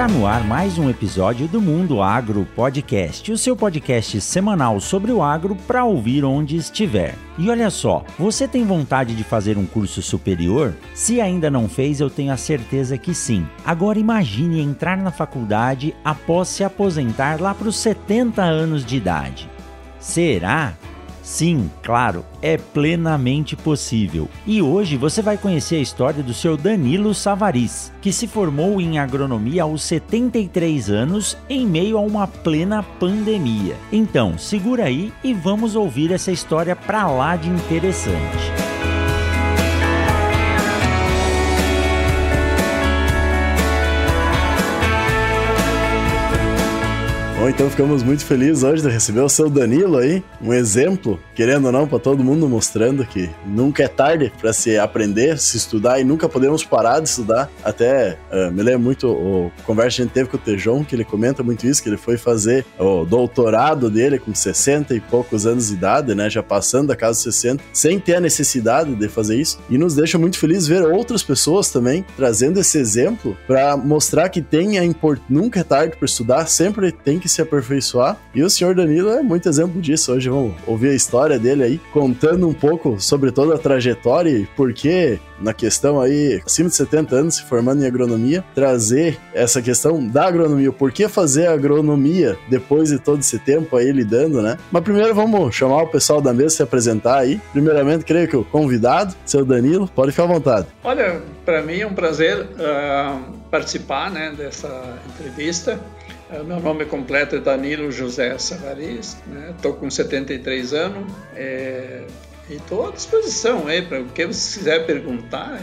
Está no ar mais um episódio do Mundo Agro Podcast, o seu podcast semanal sobre o agro para ouvir onde estiver. E olha só, você tem vontade de fazer um curso superior? Se ainda não fez, eu tenho a certeza que sim. Agora imagine entrar na faculdade após se aposentar lá para os 70 anos de idade. Será? Sim, claro, é plenamente possível. E hoje você vai conhecer a história do seu Danilo Savariz, que se formou em agronomia aos 73 anos em meio a uma plena pandemia. Então, segura aí e vamos ouvir essa história pra lá de interessante. Bom, então ficamos muito felizes hoje de receber o seu Danilo aí, um exemplo, querendo ou não, para todo mundo, mostrando que nunca é tarde para se aprender, se estudar e nunca podemos parar de estudar. Até uh, me lembro muito o conversa que a gente teve com o Tejon, que ele comenta muito isso, que ele foi fazer o doutorado dele com 60 e poucos anos de idade, né, já passando da casa dos 60, sem ter a necessidade de fazer isso. E nos deixa muito felizes ver outras pessoas também trazendo esse exemplo para mostrar que tem a import... nunca é tarde para estudar, sempre tem que se aperfeiçoar. E o senhor Danilo é muito exemplo disso. Hoje vamos ouvir a história dele aí, contando um pouco sobre toda a trajetória e por que, na questão aí, acima de 70 anos, se formando em agronomia, trazer essa questão da agronomia. Por que fazer agronomia depois de todo esse tempo aí lidando, né? Mas primeiro vamos chamar o pessoal da mesa se apresentar aí. Primeiramente, creio que o convidado, seu Danilo, pode ficar à vontade. Olha, para mim é um prazer uh, participar né, dessa entrevista. Uh, meu nome completo é Danilo José Savariz, estou né, com 73 anos é, e estou à disposição para o que você quiser perguntar.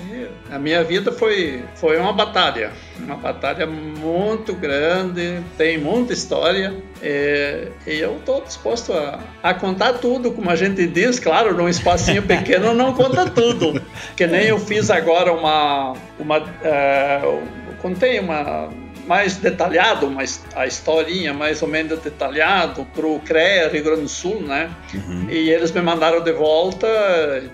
a minha vida foi, foi uma batalha, uma batalha muito grande, tem muita história é, e eu estou disposto a, a, contar tudo, como a gente diz, claro, num espacinho pequeno não conta tudo, que nem eu fiz agora uma, uma uh, contei uma mais detalhado, mas a historinha mais ou menos detalhado para o CREA Rio Grande do Sul, né? Uhum. E eles me mandaram de volta,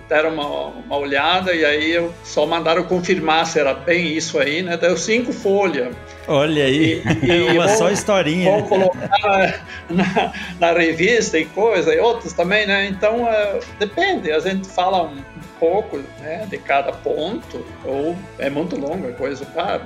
deram uma, uma olhada e aí eu só mandaram confirmar se era bem isso aí, né? Deu cinco folhas. Olha aí, e, e uma vou, só historinha. Vou colocar na, na, revista e coisa, e outros também, né? Então, uh, depende, a gente fala um pouco né, de cada ponto, ou é muito longa a coisa. Ah,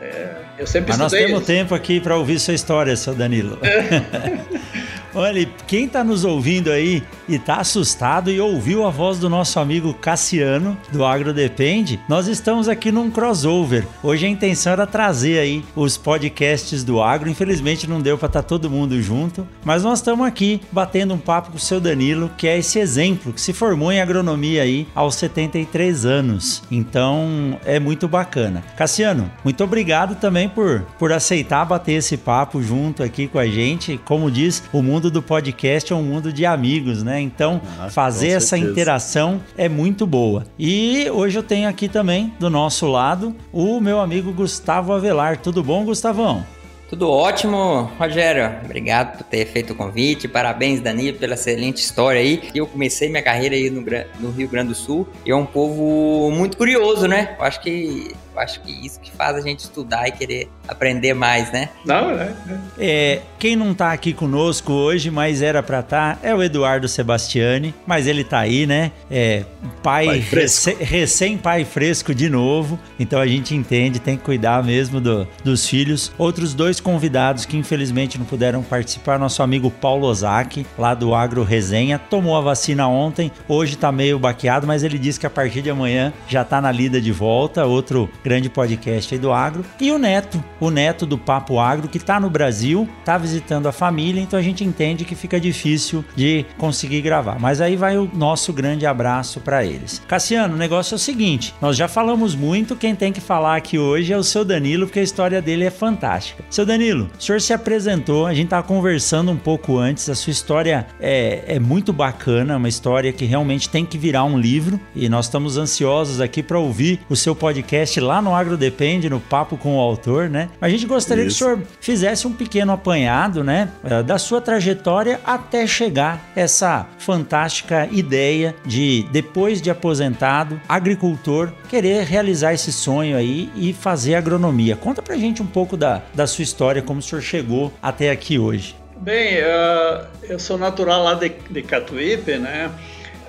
é, eu sempre Mas nós temos isso. tempo aqui para ouvir sua história, seu Danilo. É. Olha, quem está nos ouvindo aí e está assustado e ouviu a voz do nosso amigo Cassiano, do Agro Depende, nós estamos aqui num crossover. Hoje a intenção era trazer aí os podcasts do Agro. Infelizmente não deu para estar tá todo mundo junto, mas nós estamos aqui batendo um papo com o seu Danilo, que é esse exemplo que se formou em agronomia aí aos 73 anos. Então é muito bacana. Cassiano, muito obrigado também por, por aceitar bater esse papo junto aqui com a gente. Como diz, o mundo do podcast é um mundo de amigos, né? Então, ah, fazer essa interação é muito boa. E hoje eu tenho aqui também, do nosso lado, o meu amigo Gustavo Avelar. Tudo bom, Gustavão? Tudo ótimo, Rogério. Obrigado por ter feito o convite. Parabéns, Dani, pela excelente história aí. Eu comecei minha carreira aí no, no Rio Grande do Sul e é um povo muito curioso, né? Eu acho que eu acho que isso que faz a gente estudar e querer aprender mais, né? Não, é. é quem não tá aqui conosco hoje, mas era para estar, tá, é o Eduardo Sebastiani, mas ele tá aí, né? É pai, pai recém, recém, pai fresco de novo, então a gente entende, tem que cuidar mesmo do, dos filhos. Outros dois convidados que infelizmente não puderam participar, nosso amigo Paulo Ozaki, lá do Agro Resenha, tomou a vacina ontem, hoje tá meio baqueado, mas ele disse que a partir de amanhã já tá na lida de volta. Outro grande podcast aí do agro. E o Neto, o Neto do Papo Agro, que está no Brasil, está visitando a família, então a gente entende que fica difícil de conseguir gravar. Mas aí vai o nosso grande abraço para eles. Cassiano, o negócio é o seguinte: nós já falamos muito, quem tem que falar aqui hoje é o seu Danilo, porque a história dele é fantástica. Seu Danilo, o senhor se apresentou, a gente estava conversando um pouco antes, a sua história é, é muito bacana, uma história que realmente tem que virar um livro e nós estamos ansiosos aqui para ouvir o seu podcast lá no Agro Depende, no Papo com o Autor, né? A gente gostaria Isso. que o senhor fizesse um pequeno apanhado, né, eh, da sua trajetória até chegar essa fantástica ideia de, depois de aposentado, agricultor, querer realizar esse sonho aí e fazer agronomia. Conta pra gente um pouco da, da sua história, como o senhor chegou até aqui hoje. Bem, uh, eu sou natural lá de, de Catuípe, né?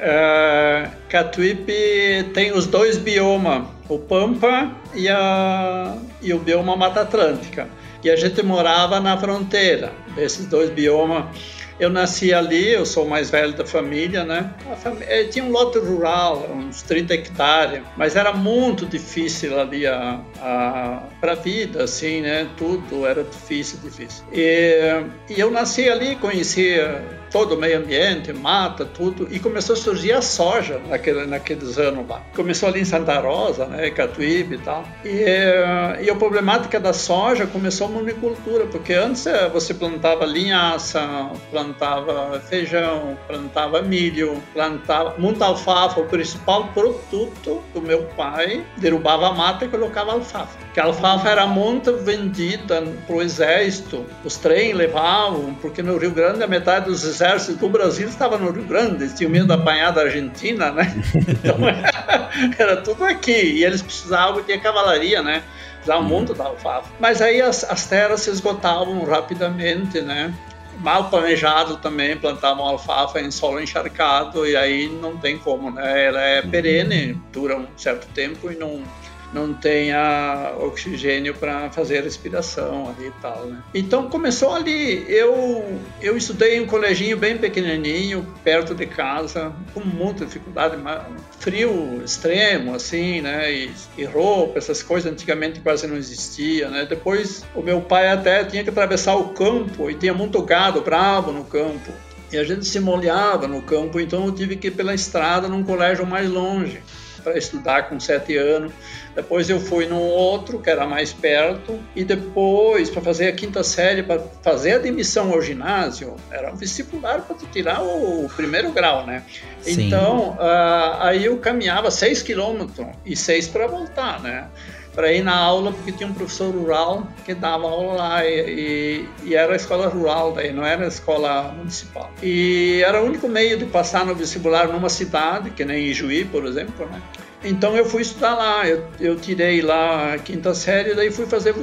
Uh, Catuípe tem os dois biomas, o Pampa e, a, e o bioma Mata Atlântica. E a gente morava na fronteira desses dois biomas eu nasci ali, eu sou o mais velho da família, né? Família, eh, tinha um lote rural, uns 30 hectares, mas era muito difícil ali a, a vida, assim, né? Tudo era difícil, difícil. E, e eu nasci ali, conhecia todo o meio ambiente, mata, tudo, e começou a surgir a soja naquele, naqueles anos lá. Começou ali em Santa Rosa, né, Catuíbe e tal. E, eh, e a problemática da soja começou a monocultura, porque antes eh, você plantava linhaça, plantava feijão, plantava milho, plantava muita alfafa. O principal produto do meu pai derrubava a mata e colocava alfafa. Que a alfafa era muito vendida para o exército, os trens levavam, porque no Rio Grande a metade dos exército do Brasil estava no Rio Grande, eles tinham medo de apanhar da Argentina, né? Então era, tudo aqui. E eles precisavam ter cavalaria, né? Precisavam uhum. muito da alfafa. Mas aí as, as terras se esgotavam rapidamente, né? mal planejado também, plantavam alfafa em solo encharcado e aí não tem como, né? Ela é perene, dura um certo tempo e não não tenha oxigênio para fazer a respiração ali e tal, né? Então começou ali. Eu eu estudei em um coleginho bem pequenininho, perto de casa, com muita dificuldade, frio extremo assim, né? E, e roupa, essas coisas antigamente quase não existia, né? Depois o meu pai até tinha que atravessar o campo e tinha muito gado bravo no campo. E a gente se molhava no campo, então eu tive que ir pela estrada num colégio mais longe para estudar com sete anos. Depois eu fui num outro que era mais perto e depois para fazer a quinta série, para fazer a admissão ao ginásio, era um vestibular para tirar o, primeiro grau, né? Sim. Então uh, aí eu caminhava seis quilômetros e seis para voltar, né? Para ir na aula, porque tinha um professor rural que dava aula lá e, e, e, era a escola rural, daí não era a escola municipal. E era o único meio de passar no vestibular numa cidade, que nem Ijuí, por exemplo, né? Então eu fui estudar lá, eu, eu tirei lá a quinta série, daí fui fazer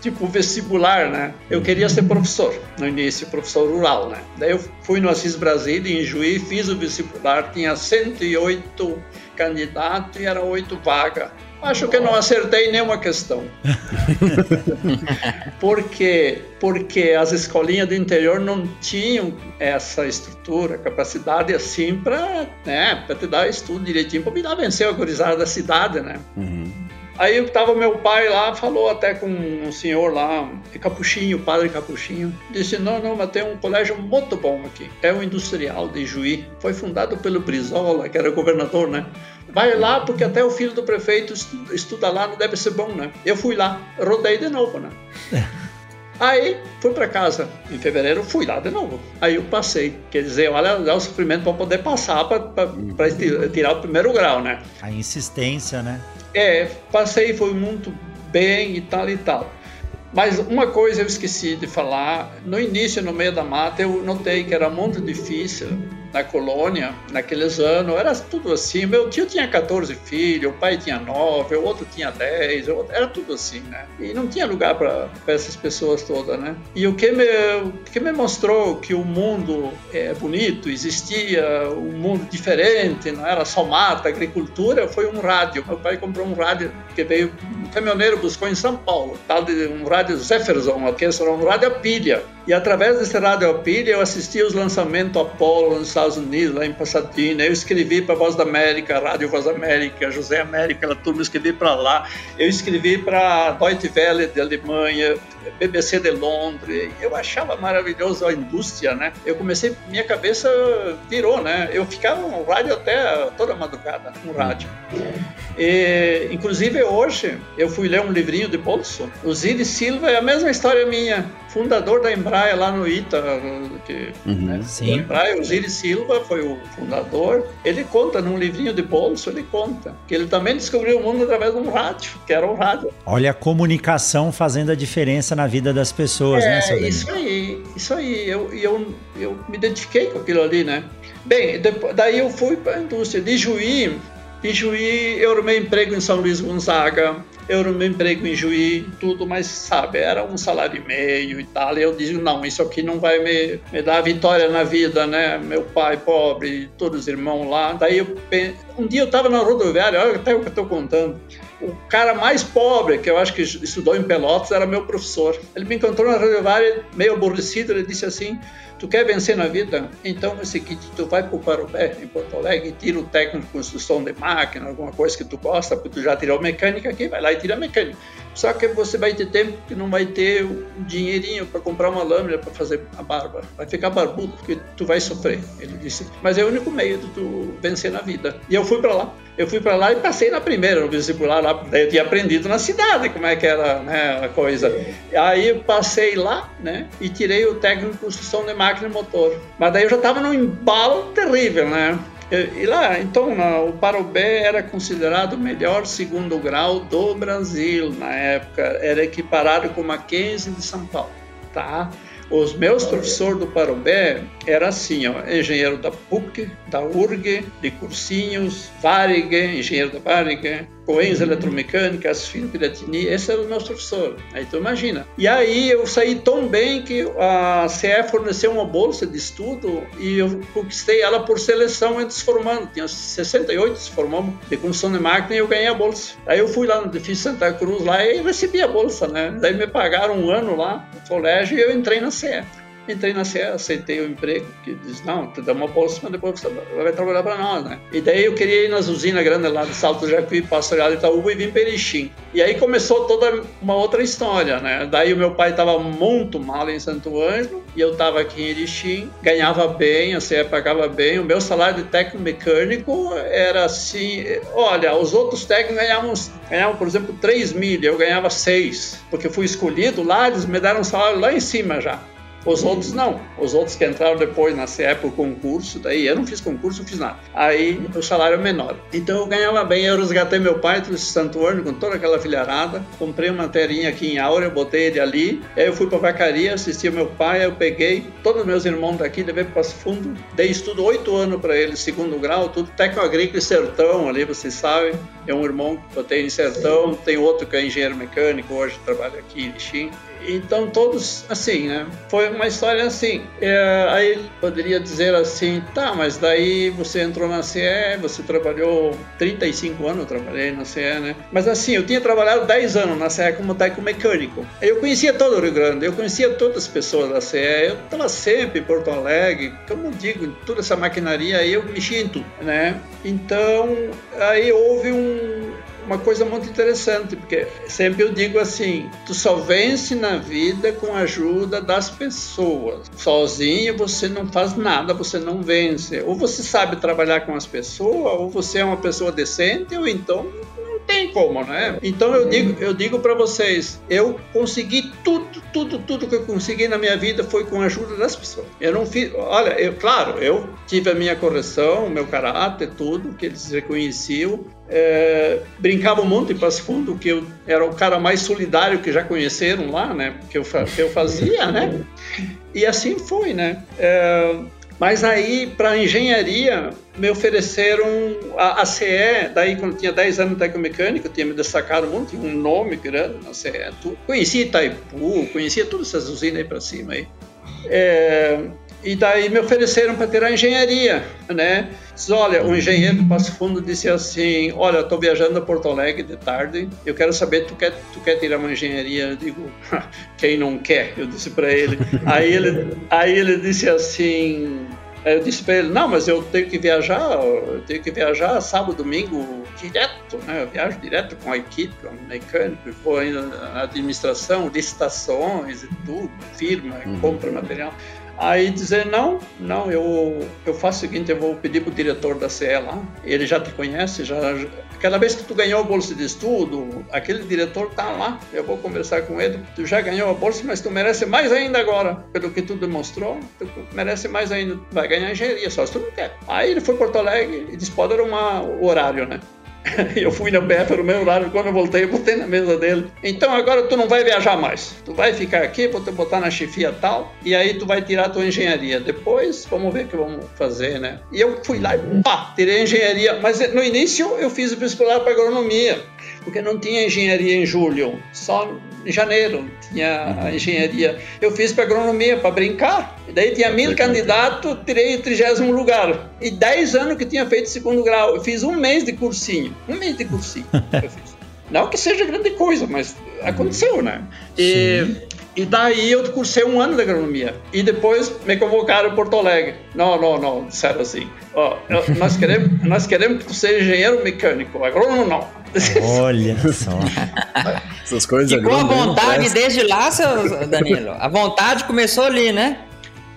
tipo vestibular, né? Eu queria ser professor no início, professor rural, né? Daí eu fui no Assis Brasília, em Juí, fiz o vestibular, tinha 108 candidatos e eram oito vagas. Acho que não acertei nenhuma questão. Por quê? Porque as escolinhas do interior não tinham essa estrutura, capacidade assim para né, te dar estudo direitinho, para me dar vencer a gurizada da cidade, né? Uhum. Aí estava meu pai lá, falou até com um senhor lá, Capuchinho, padre Capuchinho, disse, não, não, mas tem um colégio muito bom aqui, é o Industrial de Juí, foi fundado pelo Brizola, que era governador, né? Vai lá, porque até o filho do prefeito estuda lá, não deve ser bom, né? Eu fui lá, rodei de novo, né? Aí fui para casa em fevereiro, fui lá de novo. Aí eu passei, quer dizer, olha, dá o sofrimento para poder passar, para tirar o primeiro grau, né? A insistência, né? É, passei, foi muito bem e tal e tal. Mas uma coisa eu esqueci de falar, no início, no meio da mata, eu notei que era muito difícil na colônia, naqueles anos, era tudo assim. Meu tio tinha 14 filhos, o pai tinha 9, o outro tinha 10, era tudo assim, né? E não tinha lugar para essas pessoas todas, né? E o que me, o que me mostrou que o mundo é bonito, existia um mundo diferente, não era só mata, agricultura, foi um rádio. Meu pai comprou um rádio que veio caminhoneiro buscou em São Paulo, tal de um rádio Jefferson, que era um rádio pilha. E através desse rádio pilha eu assisti os lançamentos Apollo nos Estados Unidos, lá em Pasadena. Eu escrevi para Voz da América, Rádio Voz da América, José América, aquela turma, eu escrevi para lá. Eu escrevi para Deutsche Welle de Alemanha, BBC de Londres. Eu achava maravilhoso a indústria, né? Eu comecei, minha cabeça virou, né? Eu ficava no rádio até toda madrugada, no rádio. E, inclusive hoje eu fui ler um livrinho de bolso. O Ziri Silva é a mesma história minha, fundador da Embraer lá no Ita, que uhum, né? sim. Embraer, o Ziri Silva foi o fundador. Ele conta num livrinho de bolso, ele conta que ele também descobriu o mundo através de um rádio, que era um rádio. Olha a comunicação fazendo a diferença na vida das pessoas, né, é, né, Isso aí, isso aí. Eu, eu, eu me identifiquei com aquilo ali, né? Bem, depois, daí eu fui para a indústria de Juí. Em Juí, eu arrumei emprego em São Luís Gonzaga, eu arrumei emprego em Juí, tudo, mas sabe, era um salário e meio e tal. E eu disse: não, isso aqui não vai me, me dar vitória na vida, né? Meu pai pobre, todos os irmãos lá. Daí eu, um dia eu estava na rodoviária, olha até o que eu estou contando o cara mais pobre, que eu acho que estudou em Pelotas, era meu professor. Ele me encontrou na rodoviária, meio aborrecido, ele disse assim, tu quer vencer na vida? Então é o seguinte, tu vai para o Parobé, em Porto Alegre, tira o técnico de construção de máquina, alguma coisa que tu gosta, porque tu já tirou mecânica aqui, vai lá e tira mecânica. Só que você vai ter tempo que não vai ter um dinheirinho para comprar uma lâmina para fazer a barba. Vai ficar barbudo porque tu vai sofrer. Ele disse. Mas é o único meio de tu vencer na vida. E eu fui para lá. Eu fui para lá e passei na primeira, no vestibular lá. Daí eu tinha aprendido na cidade como é que era né, a coisa. Aí eu passei lá, né? E tirei o técnico de construção de máquina e motor. Mas daí eu já estava num embalo terrível, né? E lá, então, o Parobé era considerado o melhor segundo grau do Brasil na época, era equiparado com o Mackenzie de São Paulo, tá? Os meus professores do Parobé era assim, ó, engenheiro da PUC, da URG, de cursinhos, Varig, engenheiro da Varig, Coens Eletromecânica, Asfino Piratini, esse era o meu professor. Aí tu imagina. E aí eu saí tão bem que a CE forneceu uma bolsa de estudo e eu conquistei ela por seleção entre os formandos. Tinha 68 se formamos de construção de máquina e eu ganhei a bolsa. Aí eu fui lá no edifício Santa Cruz lá e recebi a bolsa, né? Daí me pagaram um ano lá no colégio e eu entrei na CE. Entrei na CE, aceitei o emprego, que diz, não, tu dá uma bolsa, mas depois você vai trabalhar para nós, né? E daí eu queria ir nas usinas grandes lá de Salto Jacuí, Passo Real, Itaúba e vim para Erechim. E aí começou toda uma outra história, né? Daí o meu pai estava muito mal em Santo Ângelo e eu estava aqui em Erechim, ganhava bem, a CE pagava bem, o meu salário de técnico mecânico era assim, olha, os outros técnicos ganhavam, ganhavam por exemplo, 3 mil, eu ganhava 6, porque fui escolhido lá, eles me deram um salário lá em cima já. Os outros não. Os outros que entraram depois na CE por concurso, daí eu não fiz concurso, não fiz nada. Aí o salário é menor. Então eu ganhava bem, eu resgatei meu pai, Santo Ângelo com toda aquela filharada, comprei uma terrinha aqui em Áurea, botei ele ali, aí eu fui pra vacaria, assisti meu pai, eu peguei todos os meus irmãos daqui, levei para Passo Fundo, dei estudo oito anos para eles, segundo grau, tudo técnico e sertão ali, vocês sabem. É um irmão que botei em sertão, tem outro que é engenheiro mecânico, hoje trabalha aqui em Lixim. Então todos assim, né? Foi uma história assim. É, aí poderia dizer assim, tá, mas daí você entrou na CE, você trabalhou 35 anos, eu trabalhei na CE, né? Mas assim, eu tinha trabalhado 10 anos na CE como técnico mecânico. Eu conhecia todo o Rio Grande, eu conhecia todas as pessoas da CE, eu estava sempre em Porto Alegre, como digo, toda essa maquinaria aí eu mexia em né? Então, aí houve um uma coisa muito interessante, porque sempre eu digo assim: tu só vence na vida com a ajuda das pessoas. Sozinho você não faz nada, você não vence. Ou você sabe trabalhar com as pessoas, ou você é uma pessoa decente, ou então tem como, né? Então eu digo, eu digo para vocês, eu consegui tudo, tudo, tudo que eu consegui na minha vida foi com a ajuda das pessoas. Eu não fiz, olha, eu, claro, eu tive a minha correção, meu caráter, tudo que eles reconheciam, é, brincava muito em Passo Fundo, que eu era o cara mais solidário que já conheceram lá, né? Que eu, que eu fazia, né? E assim foi, né? É, mas aí, para engenharia, me ofereceram a, a, CE, daí quando tinha 10 anos de tecnomecânica, tinha me destacado muito, tinha um nome grande na CE. Tudo. Conhecia Itaipu, conhecia todas essas usinas aí para cima. Aí. É, e daí me ofereceram para ter a engenharia, né? Diz, olha, o engenheiro do Passo Fundo disse assim, olha, estou viajando a Porto Alegre de tarde, eu quero saber, tu quer, tu quer tirar uma engenharia? Eu digo, quem não quer? Eu disse para ele. Aí ele, aí ele disse assim, eu disse para ele, não, mas eu tenho que viajar, eu tenho que viajar sábado, domingo, direto, né? Eu viajo direto com a equipe, com o mecânico, vou ainda na administração, licitações e tudo, firma, uhum. compra material. Aí dizer, não, não, eu, eu faço o seguinte, eu vou pedir para o diretor da CE lá, ele já te conhece, já, aquela vez que tu ganhou a bolsa de estudo, aquele diretor tá lá, eu vou conversar com ele, tu já ganhou a bolsa, mas tu merece mais ainda agora, pelo que tu demonstrou, tu merece mais ainda, vai ganhar engenharia, só se tu não quer. Aí ele foi para Porto Alegre e disse, pode arrumar o horário, né? eu fui na BF no meu horário, quando eu voltei, eu botei na mesa dele. Então agora tu não vai viajar mais. Tu vai ficar aqui, vou te botar na chefia tal, e aí tu vai tirar tua engenharia. Depois, vamos ver o que vamos fazer, né? E eu fui lá e pá, tirei a engenharia. Mas no início eu fiz o vestibular para agronomia, porque não tinha engenharia em julho, só em janeiro tinha a engenharia. Eu fiz para agronomia para brincar. E daí tinha mil candidatos, tirei o trigésimo lugar. E dez anos que tinha feito segundo grau. Eu fiz um mês de cursinho. Um mês de cursinho. Não que seja grande coisa, mas aconteceu, né? E, e daí eu cursei um ano de agronomia. E depois me convocaram em Porto Alegre. Não, não, não, disseram assim. Ó, nós, queremos, nós queremos que tu seja engenheiro mecânico, agrônomo não. Olha só. Essas coisas Ficou a vontade desde lá, seu Danilo? A vontade começou ali, né?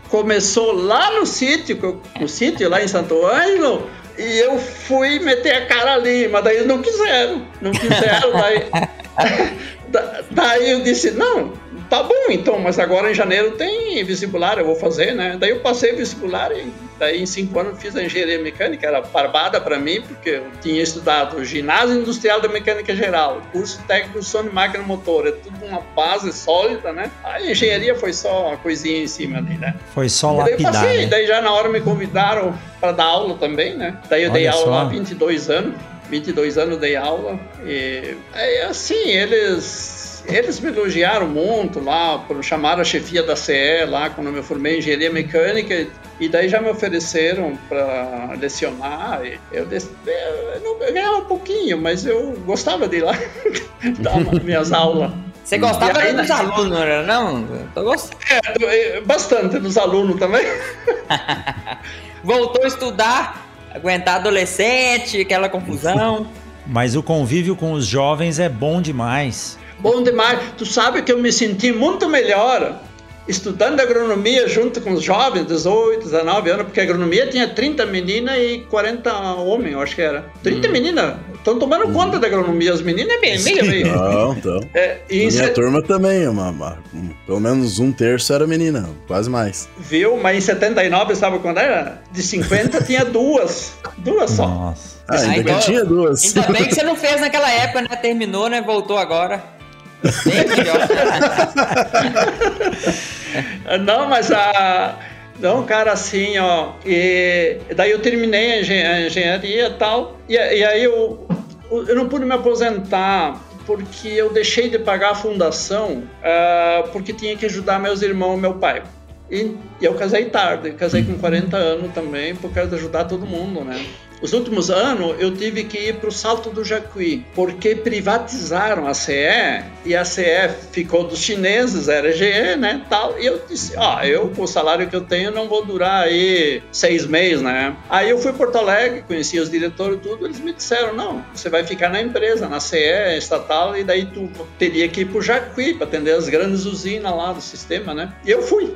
Começou lá no sítio, no sítio lá em Santo Ângelo, e eu fui meter a cara ali, mas daí eles não quiseram. Não quiseram, daí. daí eu disse, não, tá bom então, mas agora em janeiro tem vestibular, eu vou fazer, né? Daí eu passei vestibular e daí em cinco anos fiz a engenharia mecânica, era barbada para mim, porque eu tinha estudado ginásio industrial da mecânica geral, curso técnico de som de máquina motor, é tudo uma base sólida, né? A engenharia foi só uma coisinha em cima ali, né? Foi só lapidar, daí passei, né? daí já na hora me convidaram para dar aula também, né? Daí eu Olha dei aula só. há 22 anos, 22 anos dei aula e aí assim, eles eles me elogiaram muito lá, chamaram a chefia da CE lá quando eu me formei em engenharia mecânica e daí já me ofereceram para lecionar. Eu, eu, eu ganhava um pouquinho, mas eu gostava de ir lá dar minhas aulas. Você gostava aí, dos alunos, não não? Tô gostando. É, bastante dos alunos também. Voltou a estudar, aguentar adolescente, aquela confusão. Mas o convívio com os jovens é bom demais bom demais. Tu sabe que eu me senti muito melhor estudando agronomia junto com os jovens, 18, 19 anos, porque a agronomia tinha 30 meninas e 40 homens, eu acho que era. 30 hum. meninas. Estão tomando hum. conta da agronomia, as meninas é meio, meio, meio. Não, então. É, e minha turma também, uma, uma, pelo menos um terço era menina, quase mais. Viu? Mas em 79, sabe quando era? De 50 tinha duas. Duas só. Nossa. Ah, ainda, ainda tinha duas. Ainda bem que você não fez naquela época, né? Terminou, né? Voltou agora. Não, mas a. Não, cara, assim, ó. E daí eu terminei a engenharia e tal. E, e aí eu, eu não pude me aposentar porque eu deixei de pagar a fundação uh, porque tinha que ajudar meus irmãos e meu pai. E, e eu casei tarde, casei com 40 anos também, por causa de ajudar todo mundo, né? Os últimos anos eu tive que ir para o Salto do Jacuí, porque privatizaram a CE e a CE ficou dos chineses, era GE, né, tal. E eu disse, ah, eu com o salário que eu tenho não vou durar aí seis meses, né. Aí eu fui para Porto Alegre, conheci os diretores tudo, eles me disseram, não, você vai ficar na empresa, na CE estatal, e daí tu teria que ir para o Jacuí para atender as grandes usinas lá do sistema, né. E eu fui.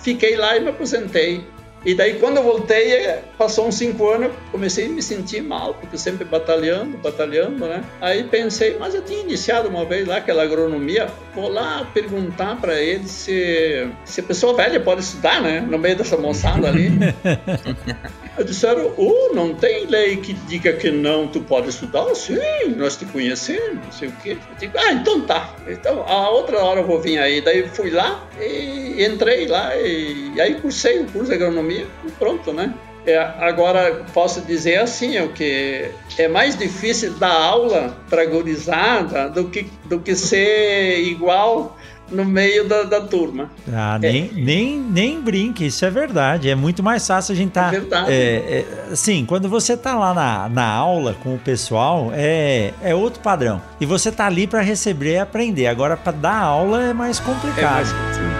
Fiquei lá e me aposentei. E daí, quando eu voltei, é, passou uns cinco anos, comecei a me sentir mal, porque sempre batalhando, batalhando, né? Aí pensei, mas eu tinha iniciado uma vez lá aquela agronomia, vou lá perguntar para ele se, se a pessoa velha pode estudar, né? No meio dessa moçada ali. Disseram, oh, não tem lei que diga que não, tu pode estudar? Sim, nós te conhecemos, não sei o quê. Eu digo, ah, então tá. Então, a outra hora eu vou vir aí. Daí fui lá e entrei lá e, e aí cursei o curso de agronomia e pronto, né? É, agora, posso dizer assim, o que é mais difícil dar aula para gurizada do que, do que ser igual no meio da, da turma. Ah, nem, é. nem, nem brinque, isso é verdade. É muito mais fácil a gente estar. Tá, é verdade. É, é, assim, quando você tá lá na, na aula com o pessoal, é, é outro padrão. E você tá ali para receber e aprender. Agora, para dar aula é mais complicado. É mais complicado.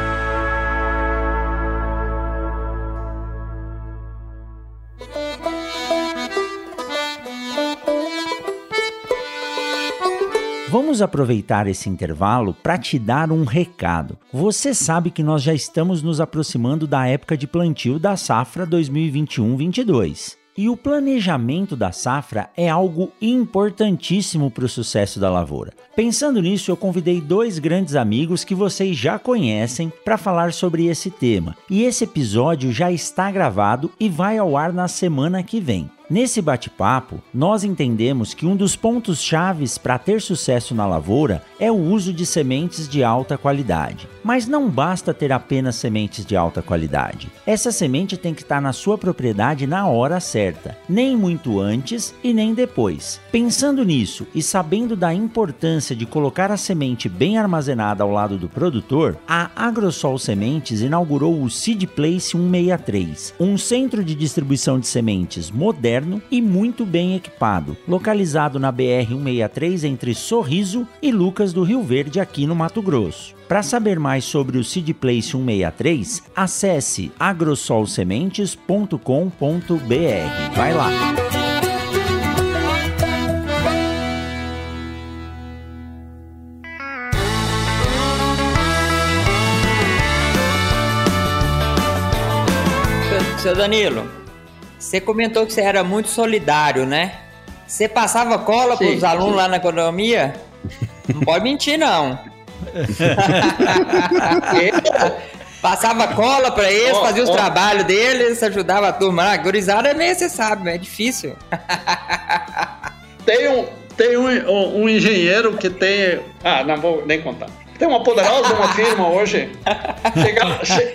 Vamos aproveitar esse intervalo para te dar um recado. Você sabe que nós já estamos nos aproximando da época de plantio da safra 2021-22. E o planejamento da safra é algo importantíssimo para o sucesso da lavoura. Pensando nisso, eu convidei dois grandes amigos que vocês já conhecem para falar sobre esse tema. E esse episódio já está gravado e vai ao ar na semana que vem. Nesse bate-papo, nós entendemos que um dos pontos chaves para ter sucesso na lavoura é o uso de sementes de alta qualidade. Mas não basta ter apenas sementes de alta qualidade. Essa semente tem que estar na sua propriedade na hora certa, nem muito antes e nem depois. Pensando nisso e sabendo da importância de colocar a semente bem armazenada ao lado do produtor, a Agrosol Sementes inaugurou o Seed Place 163, um centro de distribuição de sementes moderno e muito bem equipado, localizado na BR-163 entre Sorriso e Lucas do Rio Verde, aqui no Mato Grosso. Para saber mais sobre o Seed Place 163, acesse agrosolsementes.com.br. Vai lá! Seu Danilo, você comentou que você era muito solidário, né? Você passava cola para os alunos lá na economia? Não pode mentir, não. Passava cola para eles, oh, fazia os oh. trabalhos deles, ajudava a turma. Ah, gurizada é meio, você sabe, é difícil. tem um, tem um, um engenheiro que tem. Ah, não vou nem contar. Tem uma poderosa uma firma hoje. Chegava, che,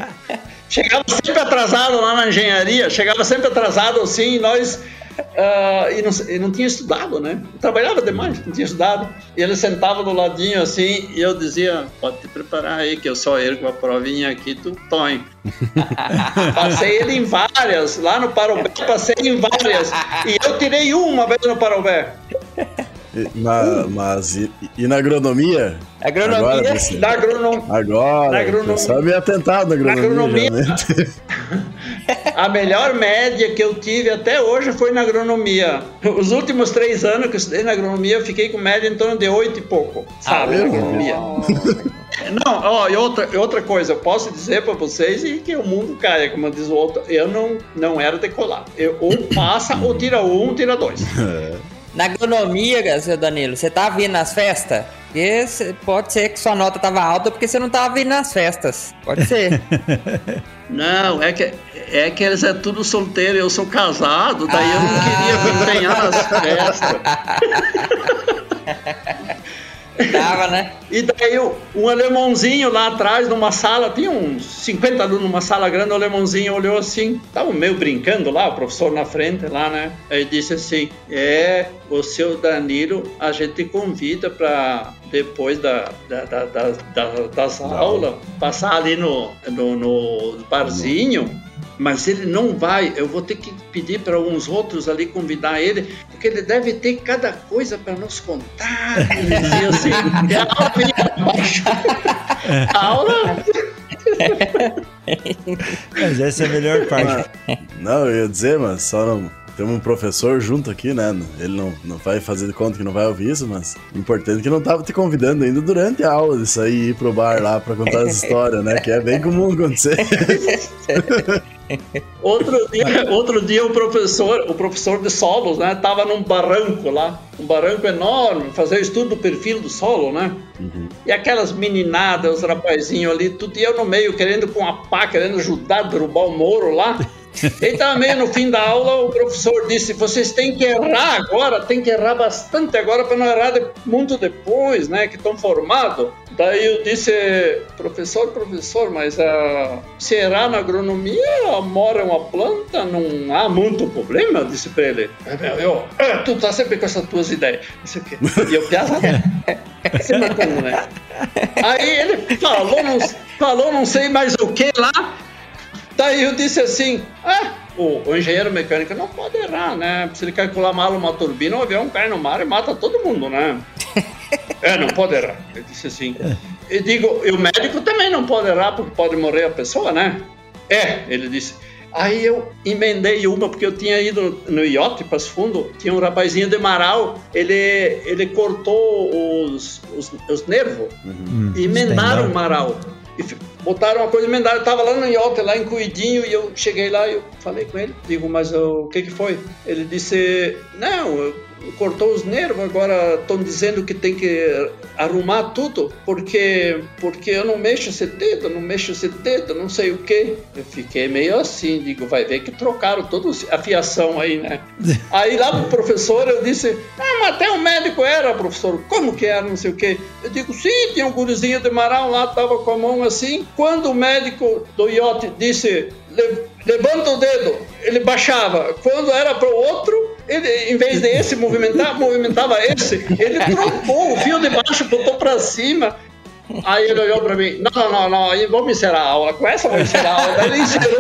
chegava sempre atrasado lá na engenharia, chegava sempre atrasado assim, e nós. Uh, e, não, e, não, tinha estudado, né? trabalhava demais, não tinha estudado. E ele sentava do ladinho assim, e eu dizia: Pode te preparar aí, que eu só ergo a provinha aqui, tu põe. passei ele em várias, lá no Parobé, passei em várias. E eu tirei uma vez no Parobé. Na, mas e, e, na agronomia? Agronomia? Agora, você, na agronom... Agora, na agronomia. só me atentado na agronomia. Na agronomia a melhor média que eu tive até hoje foi na agronomia. Os últimos três anos que eu estudei na agronomia, eu fiquei com média em torno de oito e pouco, sabe? Ah, agronomia. Não, ó, e outra, outra coisa, eu posso dizer para vocês e que o mundo caia, como diz o outro, eu não, não era decolar. Eu, ou passa, ou tira um, ou tira dois. Na agronomia, seu Danilo, você tá vindo nas festas? Porque pode ser que sua nota tava alta porque você não tava vindo nas festas. Pode ser. não, é que, é que eles é tudo solteiro, eu sou casado, daí ah. eu não queria empenhar nas festas. Tava, né? E daí um alemãozinho lá atrás, numa sala, tinha uns 50 alunos numa sala grande, o alemãozinho olhou assim, tava meio brincando lá, o professor na frente lá, né? Aí disse assim: É, o seu Danilo, a gente convida para depois da, da, da, da das aulas, passar ali no, no, no barzinho mas ele não vai. Eu vou ter que pedir para alguns outros ali convidar ele, porque ele deve ter cada coisa para nos contar. Ele dizia assim: a aula. Mas essa é a melhor parte. Não, eu ia dizer, mas só não temos um professor junto aqui, né? Ele não, não vai fazer de conta que não vai ouvir isso, mas importante que não tava te convidando ainda durante a aula de sair e ir pro bar lá para contar as histórias, né? Que é bem comum acontecer. Outro dia, outro dia o professor, o professor de solos, né, tava num barranco lá, um barranco enorme, fazer estudo do perfil do solo, né? Uhum. E aquelas meninadas, os rapazinhos ali, tudo e eu no meio querendo com a pá, querendo ajudar a derrubar o moro lá. E também no fim da aula o professor disse: vocês têm que errar agora, tem que errar bastante agora para não errar de, muito depois, né? Que estão formados. Daí eu disse, professor, professor, mas uh, será na agronomia mora uma planta, não há muito problema? Eu disse para ele. Eu, ah, tu tá sempre com essas tuas ideias. Não o quê. E eu piada, se matando, né? Aí ele falou não, falou não sei mais o que lá. Daí eu disse assim, ah, o, o, engenheiro mecânico não pode errar, né? Se ele calcular mal uma turbina, o avião cai no mar e mata todo mundo, né? é, não pode errar. Ele disse assim. E digo, e o médico também não pode errar, porque pode morrer a pessoa, né? É, ele disse. Aí eu emendei uma, porque eu tinha ido no iote, Passo Fundo, tinha um rapazinho de Marau, ele, ele cortou os, os, os nervos uhum. e emendaram o Marau. E botaram uma coisa emendada. Eu tava lá no iote, lá em Cuidinho, e eu cheguei lá e eu falei com ele. Digo, mas o que que foi? Ele disse, não, cortou os nervos, agora estão dizendo que tem que arrumar tudo, porque porque eu não mexo esse dedo, não mexo esse dedo, não sei o que. Eu fiquei meio assim, digo, vai ver que trocaram toda a fiação aí, né? aí lá pro professor eu disse, ah, mas até o médico era, professor, como que era, não sei o que. Eu digo, sim, tinha um gurizinho de marão lá, tava com a mão assim. Quando o médico do iote disse, levanta o dedo, ele baixava. Quando era para o outro, ele, em vez de esse movimentar, movimentava esse. Ele trocou o fio de baixo, botou para cima. Aí ele olhou para mim, não, não, não, não, aí vamos encerrar a aula. Com essa vamos encerrar a aula. Ele encerrou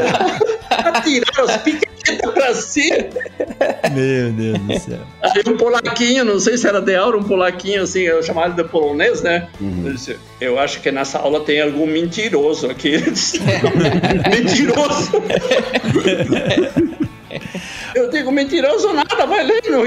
a tirar as piquetas para cima. Meu Deus do céu. Aí um polaquinho, não sei se era de aula, um polaquinho assim, eu chamava ele de polonês, né? Uhum. Eu, disse, eu acho que nessa aula tem algum mentiroso aqui. mentiroso. Eu digo, mentiroso nada, vai ler no.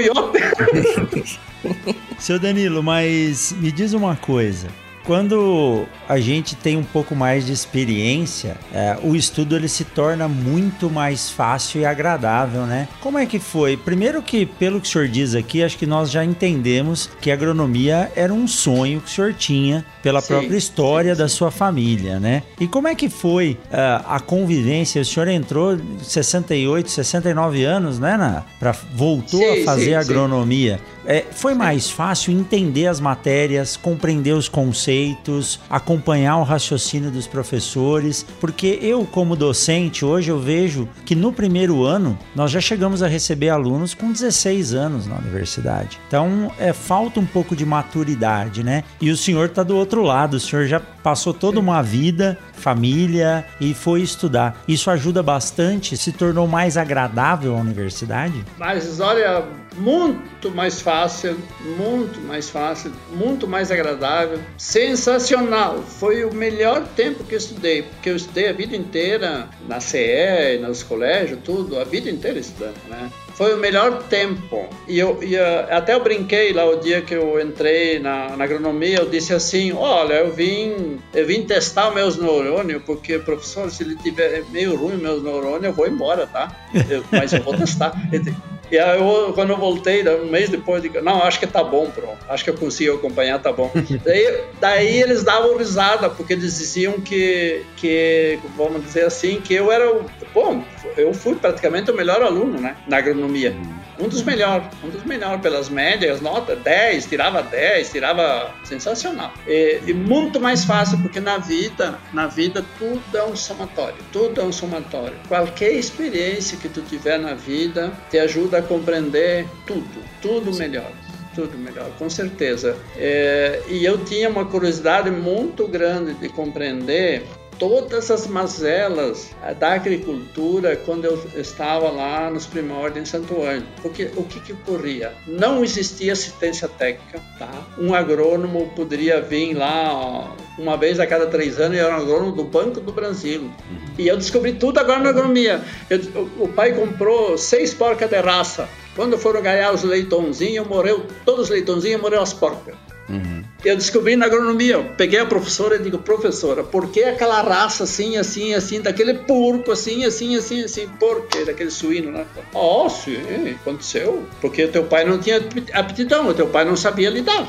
Seu Danilo, mas me diz uma coisa. Quando a gente tem um pouco mais de experiência, é, o estudo ele se torna muito mais fácil e agradável, né? Como é que foi? Primeiro que, pelo que o senhor diz aqui, acho que nós já entendemos que a agronomia era um sonho que o senhor tinha pela sim, própria história sim, sim. da sua família, né? E como é que foi uh, a convivência? O senhor entrou 68, 69 anos, né, na, pra, voltou a fazer agronomia. É, foi mais fácil entender as matérias, compreender os conceitos, acompanhar o raciocínio dos professores, porque eu, como docente, hoje eu vejo que no primeiro ano nós já chegamos a receber alunos com 16 anos na universidade. Então, é, falta um pouco de maturidade, né? E o senhor está do outro lado, o senhor já passou toda uma vida, família e foi estudar. Isso ajuda bastante, se tornou mais agradável a universidade? Mas olha, muito mais fácil, muito mais fácil, muito mais agradável, sensacional. Foi o melhor tempo que eu estudei, porque eu estudei a vida inteira na CE, nos colégios, tudo, a vida inteira estudando, né? foi o melhor tempo. E eu, e, uh, até eu brinquei lá o dia que eu entrei na, na agronomia, eu disse assim, olha, eu vim, eu vim testar meus neurônios, porque, professor, se ele tiver meio ruim meus neurônios, eu vou embora, tá? Eu, mas eu vou testar. E aí eu, quando eu voltei, um mês depois, digo, não, acho que tá bom, pronto. Acho que eu consigo acompanhar, tá bom. daí, daí eles davam risada, porque eles diziam que, que, vamos dizer assim, que eu era, bom, eu fui praticamente o melhor aluno, né, na agronomia. Um dos melhores, um dos melhores pelas médias, nota 10, tirava 10, tirava sensacional. E, e, muito mais fácil, porque na vida, na vida tudo é um somatório, tudo é um somatório. Qualquer experiência que tu tiver na vida te ajuda a compreender tudo, tudo melhor tudo melhor, com certeza. É, e eu tinha uma curiosidade muito grande de compreender todas as mazelas eh, da agricultura quando eu estava lá nos primórdios em Santo Ângelo. Porque o que, que ocorria? Não existia assistência técnica, tá? Um agrônomo poderia vir lá uma vez a cada três anos e era um agrônomo do Banco do Brasil. Uhum. E eu descobri tudo agora na agronomia. Eu, o pai comprou seis porcas de raça. Quando foram ganhar os leitãozinhos, morreu todos os leitãozinhos, morreu as porcas. Uhum. Eu descobri na agronomia, eu peguei a professora e digo, professora, por que aquela raça assim, assim, assim, daquele porco assim, assim, assim, assim, por quê? Daquele suíno, né? Oh, sim, aconteceu. Porque teu pai não tinha aptidão, teu pai não sabia lidar.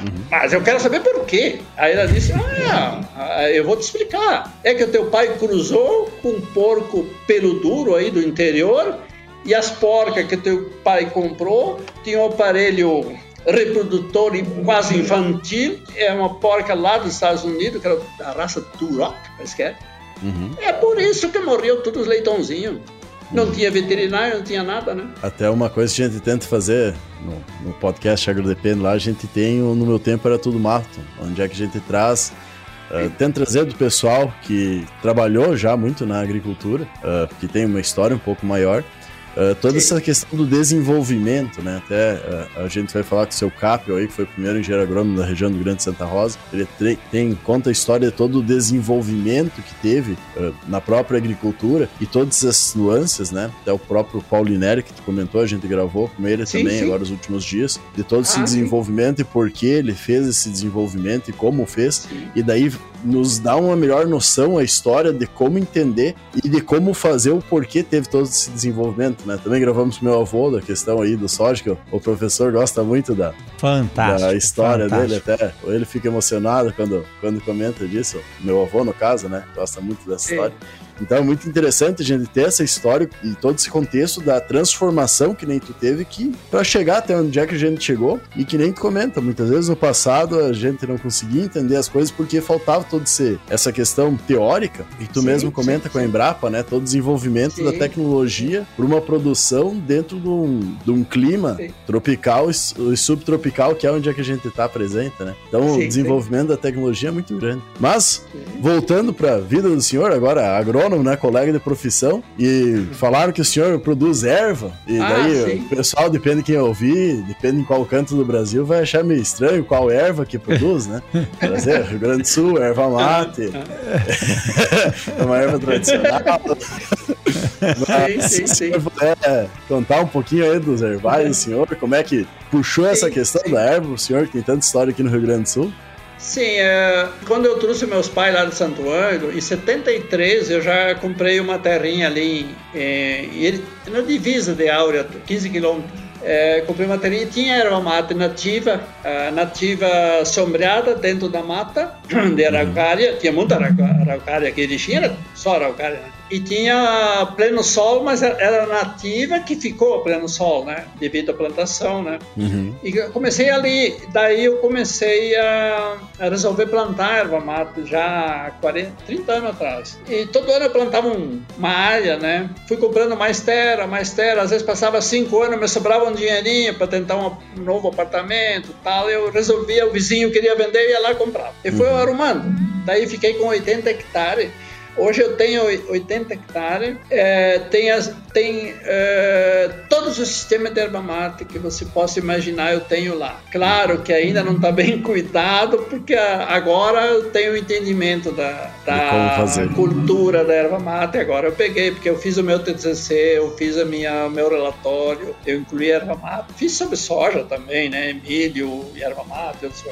Uhum. Mas eu quero saber por quê. Aí ela disse, ah, eu vou te explicar. É que o teu pai cruzou com um porco pelo duro aí do interior e as porcas que teu pai comprou tinham um aparelho reprodutor e quase infantil. É uma porca lá dos Estados Unidos, que era da raça Turok, parece que é. Uhum. É por isso que morreu todos os leitãozinhos. Não uhum. tinha veterinário, não tinha nada, né? Até uma coisa que a gente tenta fazer no, no podcast AgroDepende lá, a gente tem o No Meu Tempo Era Tudo Mato, onde é que a gente traz Uh, tenta trazer do pessoal que trabalhou já muito na agricultura, uh, que tem uma história um pouco maior, Uh, toda essa questão do desenvolvimento, né? Até uh, a gente vai falar com o seu Capio aí, que foi o primeiro engenheiro agrônomo da região do Grande Santa Rosa. Ele tem, conta a história de todo o desenvolvimento que teve uh, na própria agricultura e todas as nuances, né? Até o próprio Paulineri, que tu comentou, a gente gravou com ele sim, também sim. agora nos últimos dias, de todo esse ah, desenvolvimento sim. e por que ele fez esse desenvolvimento e como fez. E daí nos dá uma melhor noção a história de como entender e de como fazer o porquê teve todo esse desenvolvimento, né? Também gravamos com meu avô da questão aí do soja, que o professor gosta muito da, fantástico, da história fantástico. dele, até ele fica emocionado quando, quando comenta disso, meu avô no caso, né? Gosta muito dessa história. Então é muito interessante a gente ter essa história e todo esse contexto da transformação que nem tu teve que para chegar até onde é que a gente chegou e que nem tu comenta, muitas vezes no passado a gente não conseguia entender as coisas porque faltava toda essa questão teórica e tu sim, mesmo comenta sim, com a Embrapa, né, todo o desenvolvimento sim. da tecnologia para uma produção dentro de um, de um clima tropical e subtropical que é onde é que a gente está presente, né? Então o desenvolvimento da tecnologia é muito grande. Mas voltando para a vida do senhor agora agrônomo agrônomo, né? Colega de profissão. E falaram que o senhor produz erva. E ah, daí o pessoal, depende de quem ouvir, depende em qual canto do Brasil, vai achar meio estranho qual erva que produz, né? Brasil, Rio Grande do Sul, erva mate. é uma erva tradicional. Mas, sim, sim, se puder contar um pouquinho aí dos ervais do senhor, como é que puxou sim, essa questão da erva, o senhor que tem tanta história aqui no Rio Grande do Sul? Sim, é, quando eu trouxe meus pais lá de Santo Ângelo, em 73 eu já comprei uma terrinha ali em, na divisa de Áurea, 15 quilômetros. É, comprei uma terrinha e tinha erva mate nativa, nativa sombreada dentro da mata de araucária. Tinha muita araucária aqui, eles tinham só araucária, né? E tinha pleno sol, mas era nativa que ficou pleno sol, né? Devido à plantação, né? Uhum. E comecei ali, daí eu comecei a, resolver plantar erva mate já há 40, 30 anos atrás. E todo ano eu plantava um, uma área, né? Fui comprando mais terra, mais terra, às vezes passava cinco anos, me sobrava um dinheirinho para tentar um, um, novo apartamento, tal. Eu resolvia, o vizinho queria vender, ia lá comprar. E fui uhum. arrumando. Daí fiquei com 80 hectares Hoje eu tenho 80 hectares, é, tem, as, tem é, todos os sistemas de erva mate que você possa imaginar, eu tenho lá. Claro que ainda não está bem cuidado, porque agora eu tenho o entendimento da, da cultura da erva mate. Agora eu peguei, porque eu fiz o meu TCC, eu fiz a minha, o meu relatório, eu incluí erva mate. Fiz sobre soja também, né? Milho, erva mate, coisas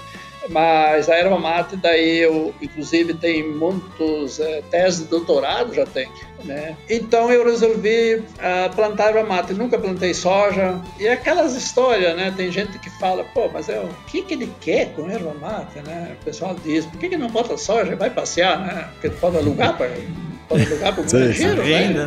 mas a erva mate, daí eu, inclusive, tem muitos é, teses de doutorado, já tem, né? Então eu resolvi uh, plantar erva mate. Nunca plantei soja. E aquelas histórias, né? Tem gente que fala, pô, mas é, o que, que ele quer com erva mate, né? O pessoal diz, por que, que não bota soja? Vai passear, né? Porque pode alugar para alugar para o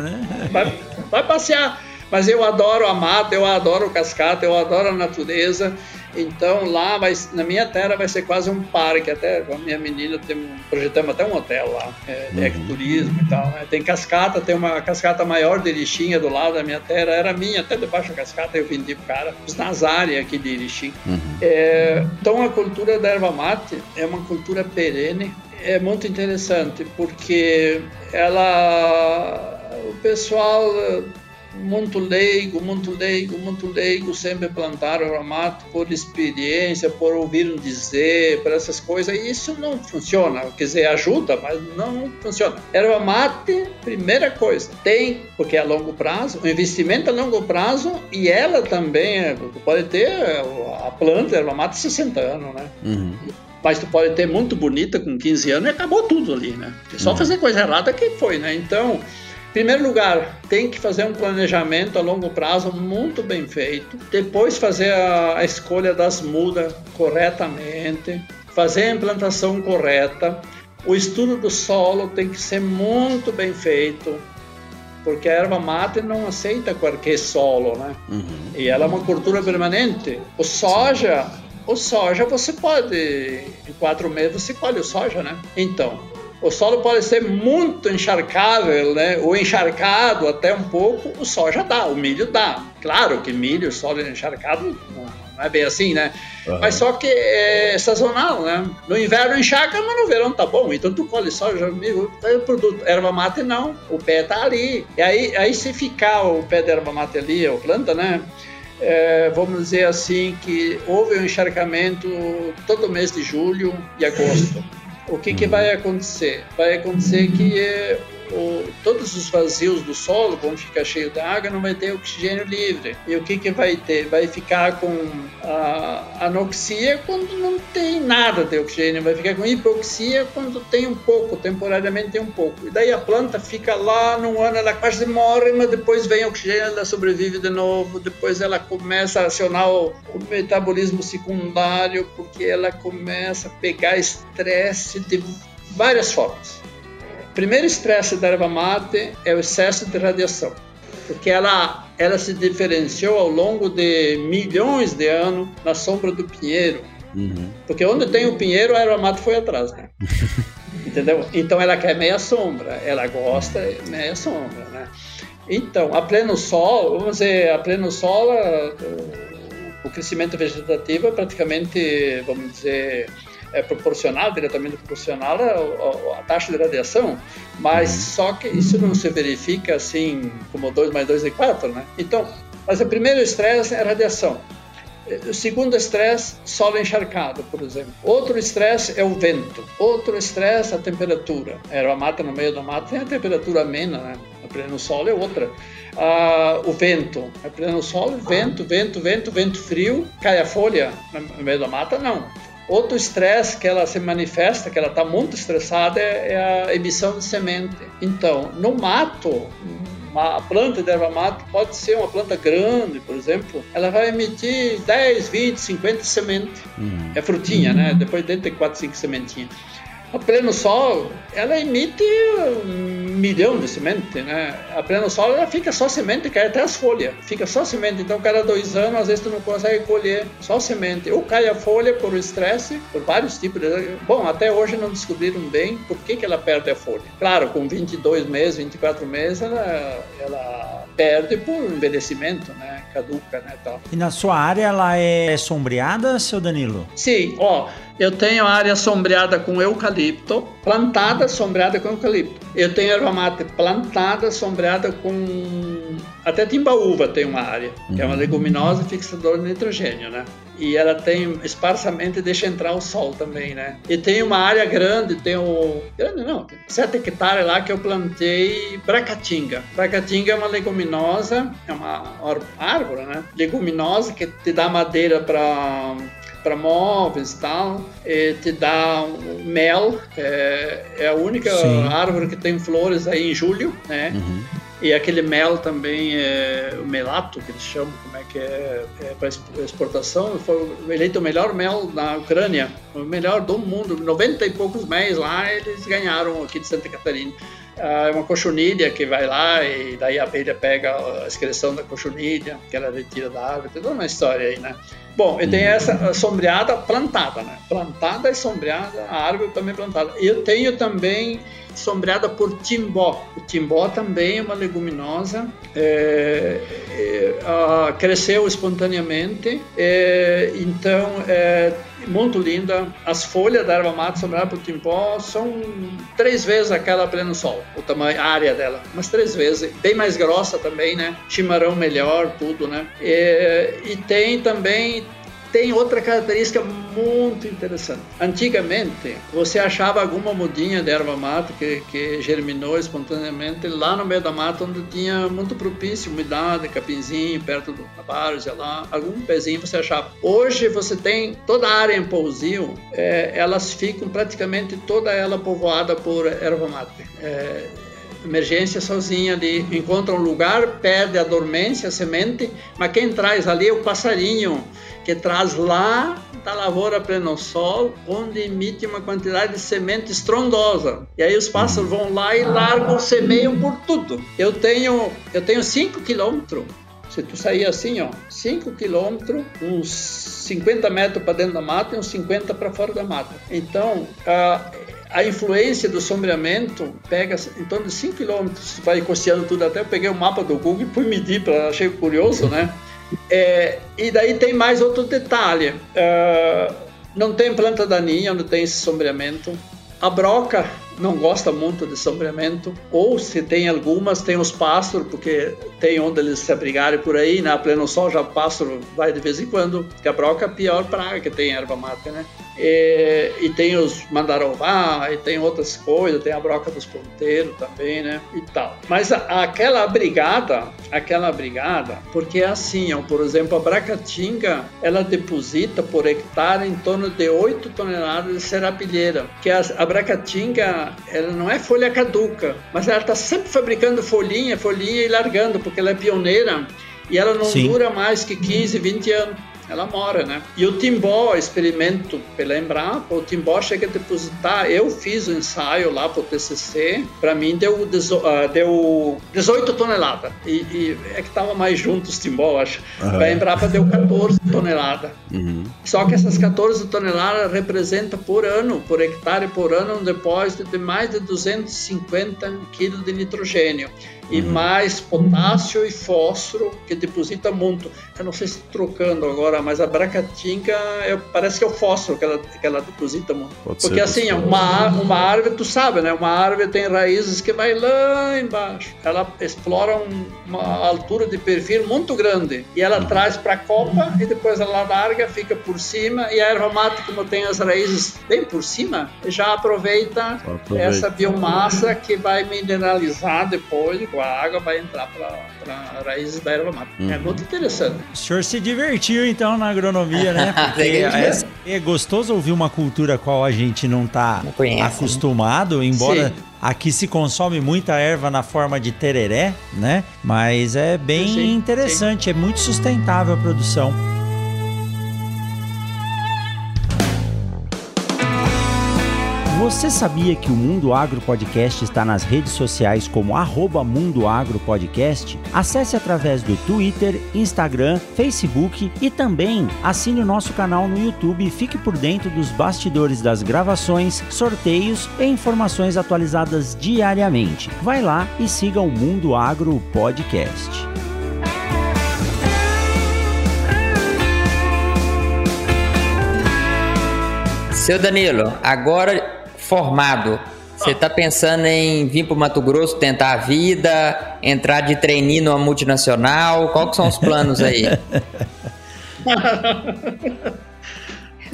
né? né? Vai, vai passear. Mas eu adoro a mata, eu adoro o cascata, eu adoro a natureza. Então lá vai, na minha terra vai ser quase um parque, até a minha menina tem, projetamos até um hotel lá, é, de uhum. ecoturismo e tal. Né? Tem cascata, tem uma cascata maior de Erechim do lado da minha terra, era minha, até debaixo da cascata eu vendi pro cara, os Nazari aqui de Erechim. Uhum. É, então a cultura da erva mate é uma cultura perene, é muito interessante porque ela o pessoal muito leigo, muito leigo, muito leigo, sempre plantaram o mato por experiência, por ouvir dizer, por essas coisas, e isso não funciona. Quer dizer, ajuda, mas não funciona. Erva mate, primeira coisa, tem, porque é a longo prazo, o investimento a longo prazo, e ela também pode ter a planta, erva mate, 60 anos, né? Uhum mas tu pode ter muito bonita com 15 anos e acabou tudo ali, né? É só uhum. fazer coisa errada que foi, né? Então, primeiro lugar, tem que fazer um planejamento a longo prazo muito bem feito. Depois, fazer a, a escolha das mudas corretamente. Fazer a implantação correta. O estudo do solo tem que ser muito bem feito. porque a erva mate não aceita qualquer solo, né? Uhum. E ela é uma cultura permanente. O soja, o soja você pode, em quatro meses você colhe o soja, né? Então, o solo pode ser muito encharcável, né? Ou encharcado até um pouco, o soja dá, o milho dá. Claro que milho, solo encharcado, não, é bem assim, né? Uhum. Mas só que é sazonal, né? No inverno encharca, mas no verão tá bom. Então tu colhe soja, milho, produto. Erva mate não, o pé tá ali. E aí, aí se ficar o pé da erva mate ali, ou planta, né? É, vamos dizer assim que houve um encharcamento todo mês de julho e agosto o que, que vai acontecer? Vai acontecer que é, o, todos os vazios do solo vão ficar cheios d'água, não vai ter oxigênio livre. E o que, que vai ter? Vai ficar com a anoxia quando não tem nada de oxigênio, vai ficar com hipoxia quando tem um pouco, temporariamente tem um pouco. E daí a planta fica lá num ano, ela quase morre, mas depois vem oxigênio, ela sobrevive de novo, depois ela começa a acionar o, o metabolismo secundário, porque ela começa a pegar estresse de várias formas primeiro estresse da erva mate é o excesso de radiação, porque ela, ela se diferenciou ao longo de milhões de anos na sombra do pinheiro. Uhum. Porque onde tem o pinheiro, a erva mate foi atrás, né? Entendeu? Então ela quer meia sombra, ela gosta meia sombra, né? Então, a pleno sol, vamos dizer, a pleno sol, o crescimento vegetativo é praticamente, vamos dizer, é proporcional, diretamente proporcional à, taxa de radiação, mas uhum. só que isso não se verifica assim como 2 mais 2 é 4, né? Então, mas o primeiro estresse é a radiação. O segundo estresse, solo encharcado, por exemplo. Outro estresse é o vento. Outro estresse, a temperatura. A erva mata no meio da mata tem a temperatura amena, né? A pleno sol é outra. Ah, o vento. A pleno sol, vento, vento, vento, vento frio. Cai a folha no meio da mata? Não. Outro estresse que ela se manifesta, que ela está muito estressada, é, é a emissão de semente. Então, no mato, uma planta de erva mate pode ser uma planta grande, por exemplo, ela vai emitir 10, 20, 50 sementes. É frutinha, né? Depois dentro tem 4, 5 sementinhas. A pleno sol, ela emite um milhão de semente, né? A pleno sol, ela fica só semente, cai até as folhas. Fica só semente. Então, cada dois anos, às vezes, tu não consegue colher só semente. Ou cai a folha por estresse, por vários tipos de... Bom, até hoje não descobriram bem por que, que ela perde a folha. Claro, com 22 meses, 24 meses, ela, ela perde por envelhecimento, né? Caduca, né? Tal. E na sua área, ela é sombreada, seu Danilo? Sim, ó... Eu tenho área sombreada com eucalipto, plantada sombreada com eucalipto. Eu tenho erva mate plantada sombreada com até timbaúva tem uma área, que é uma uhum. leguminosa fixadora de nitrogênio, né? E ela tem esparsamente deixa entrar o sol também, né? E tem uma área grande, tem o grande não, tem 7 hectares lá que eu plantei bracatinga. Bracatinga é uma leguminosa, é uma árvore, né? Leguminosa que te dá madeira para para móveis e tal, e te dá um mel, é, é a única Sim. árvore que tem flores aí em julho, né? Uhum. E aquele mel também, é, o melato, que eles chamam, como é que é, é para exportação, foi eleito o melhor mel na Ucrânia, o melhor do mundo. 90 e poucos mel lá eles ganharam aqui de Santa Catarina. Ah, é uma cochonilha que vai lá e daí a abelha pega a excreção da cochonilha, que ela retira da árvore, tem toda uma história aí, né? Bom, eu tenho essa sombreada plantada, né? Plantada e sombreada, a árvore também plantada. Eu tenho também sombreada por timbó. O timbó também é uma leguminosa, é, é, cresceu espontaneamente, é, então é muito linda. As folhas da erva mata sombreada por timbó são três vezes aquela pleno sol, o tamanho, a área dela, mas três vezes, bem mais grossa também, né? Chimarrão melhor, tudo, né? e, e tem também tem outra característica muito interessante. Antigamente, você achava alguma mudinha de erva mata que, que germinou espontaneamente lá no meio da mata, onde tinha muito propício, umidade, capinzinho, perto do várzea lá, algum pezinho você achava. Hoje você tem toda a área em Pousio, é, elas ficam praticamente toda ela povoada por erva mata. É, emergência sozinha ali, encontra um lugar, perde a dormência, a semente, mas quem traz ali é o passarinho que traz lá da lavoura pleno sol, onde emite uma quantidade de semente estrondosa. E aí os pássaros vão lá e largam, semeiam por tudo. Eu tenho, eu tenho 5 quilômetros se tu sair assim, ó, 5 quilômetros, uns 50 metros para dentro da mata e uns 50 para fora da mata. Então, a, a influência do sombreamento pega em torno de 5 quilômetros, vai costeando tudo. Até eu peguei o mapa do Google e fui medir, pra, achei curioso, né? É, e daí tem mais outro detalhe. Uh, não tem planta daninha onde tem esse sombreamento. A broca não gosta muito de sombreamento, ou se tem algumas, tem os pássaros, porque tem onde eles se abrigarem por aí, na né? pleno sol já pássaro vai de vez em quando, que a broca é a pior praga que tem erva mate, né? E, e, tem os mandarová, e tem outras coisas, tem a broca dos ponteiros também, né? E tal. Mas a, aquela brigada, aquela brigada, porque é assim, ó, por exemplo, a bracatinga, ela deposita por hectare em torno de 8 toneladas de serapilheira, que a, a bracatinga, ela não é folha caduca, mas ela está sempre fabricando folhinha, folhinha e largando, porque ela é pioneira e ela não Sim. dura mais que 15, 20 anos ela mora, né? E o Timbó, experimento pela Embrapa, o Timbó chega a depositar, eu fiz o um ensaio lá para o TCC, para mim deu, uh, deu 18 toneladas, e, e, é que estava mais juntos os Timbó, acho. Uhum. A Embrapa deu 14 toneladas. Uhum. Só que essas 14 toneladas representam por ano, por hectare por ano, um depósito de mais de 250 quilos de nitrogênio e uhum. mais potássio e fósforo que deposita muito. Eu não sei se trocando agora, mas a bracatinga é, parece que é o fósforo que ela, que ela deposita muito. Pode Porque assim, é uma, uma árvore, tu sabe, né? Uma árvore tem raízes que vai lá embaixo. Ela explora um, uma altura de perfil muito grande e ela uhum. traz para a copa e depois ela larga, fica por cima e a erva mate, como tem as raízes bem por cima, já aproveita, aproveita. essa biomassa que vai mineralizar depois com a água vai entrar para raízes da erva mata. É uhum. É muito interessante. O senhor se divertiu então na agronomia, né? Porque é, é, gostoso ouvir uma cultura qual a gente não está né? acostumado, né? embora Sim. Aqui se consome muita erva na forma de tereré, né? Mas é bem sim, interessante, sim. é muito sustentável a produção. Você sabia que o Mundo Agro Podcast está nas redes sociais como arroba Mundo Agro Podcast? Acesse através do Twitter, Instagram, Facebook e também assine o nosso canal no YouTube e fique por dentro dos bastidores das gravações, sorteios e informações atualizadas diariamente. Vai lá e siga o Mundo Agro Podcast. Seu Danilo, agora formado, você está pensando em vir para o Mato Grosso tentar a vida, entrar de trainee numa multinacional? Quais são os planos aí?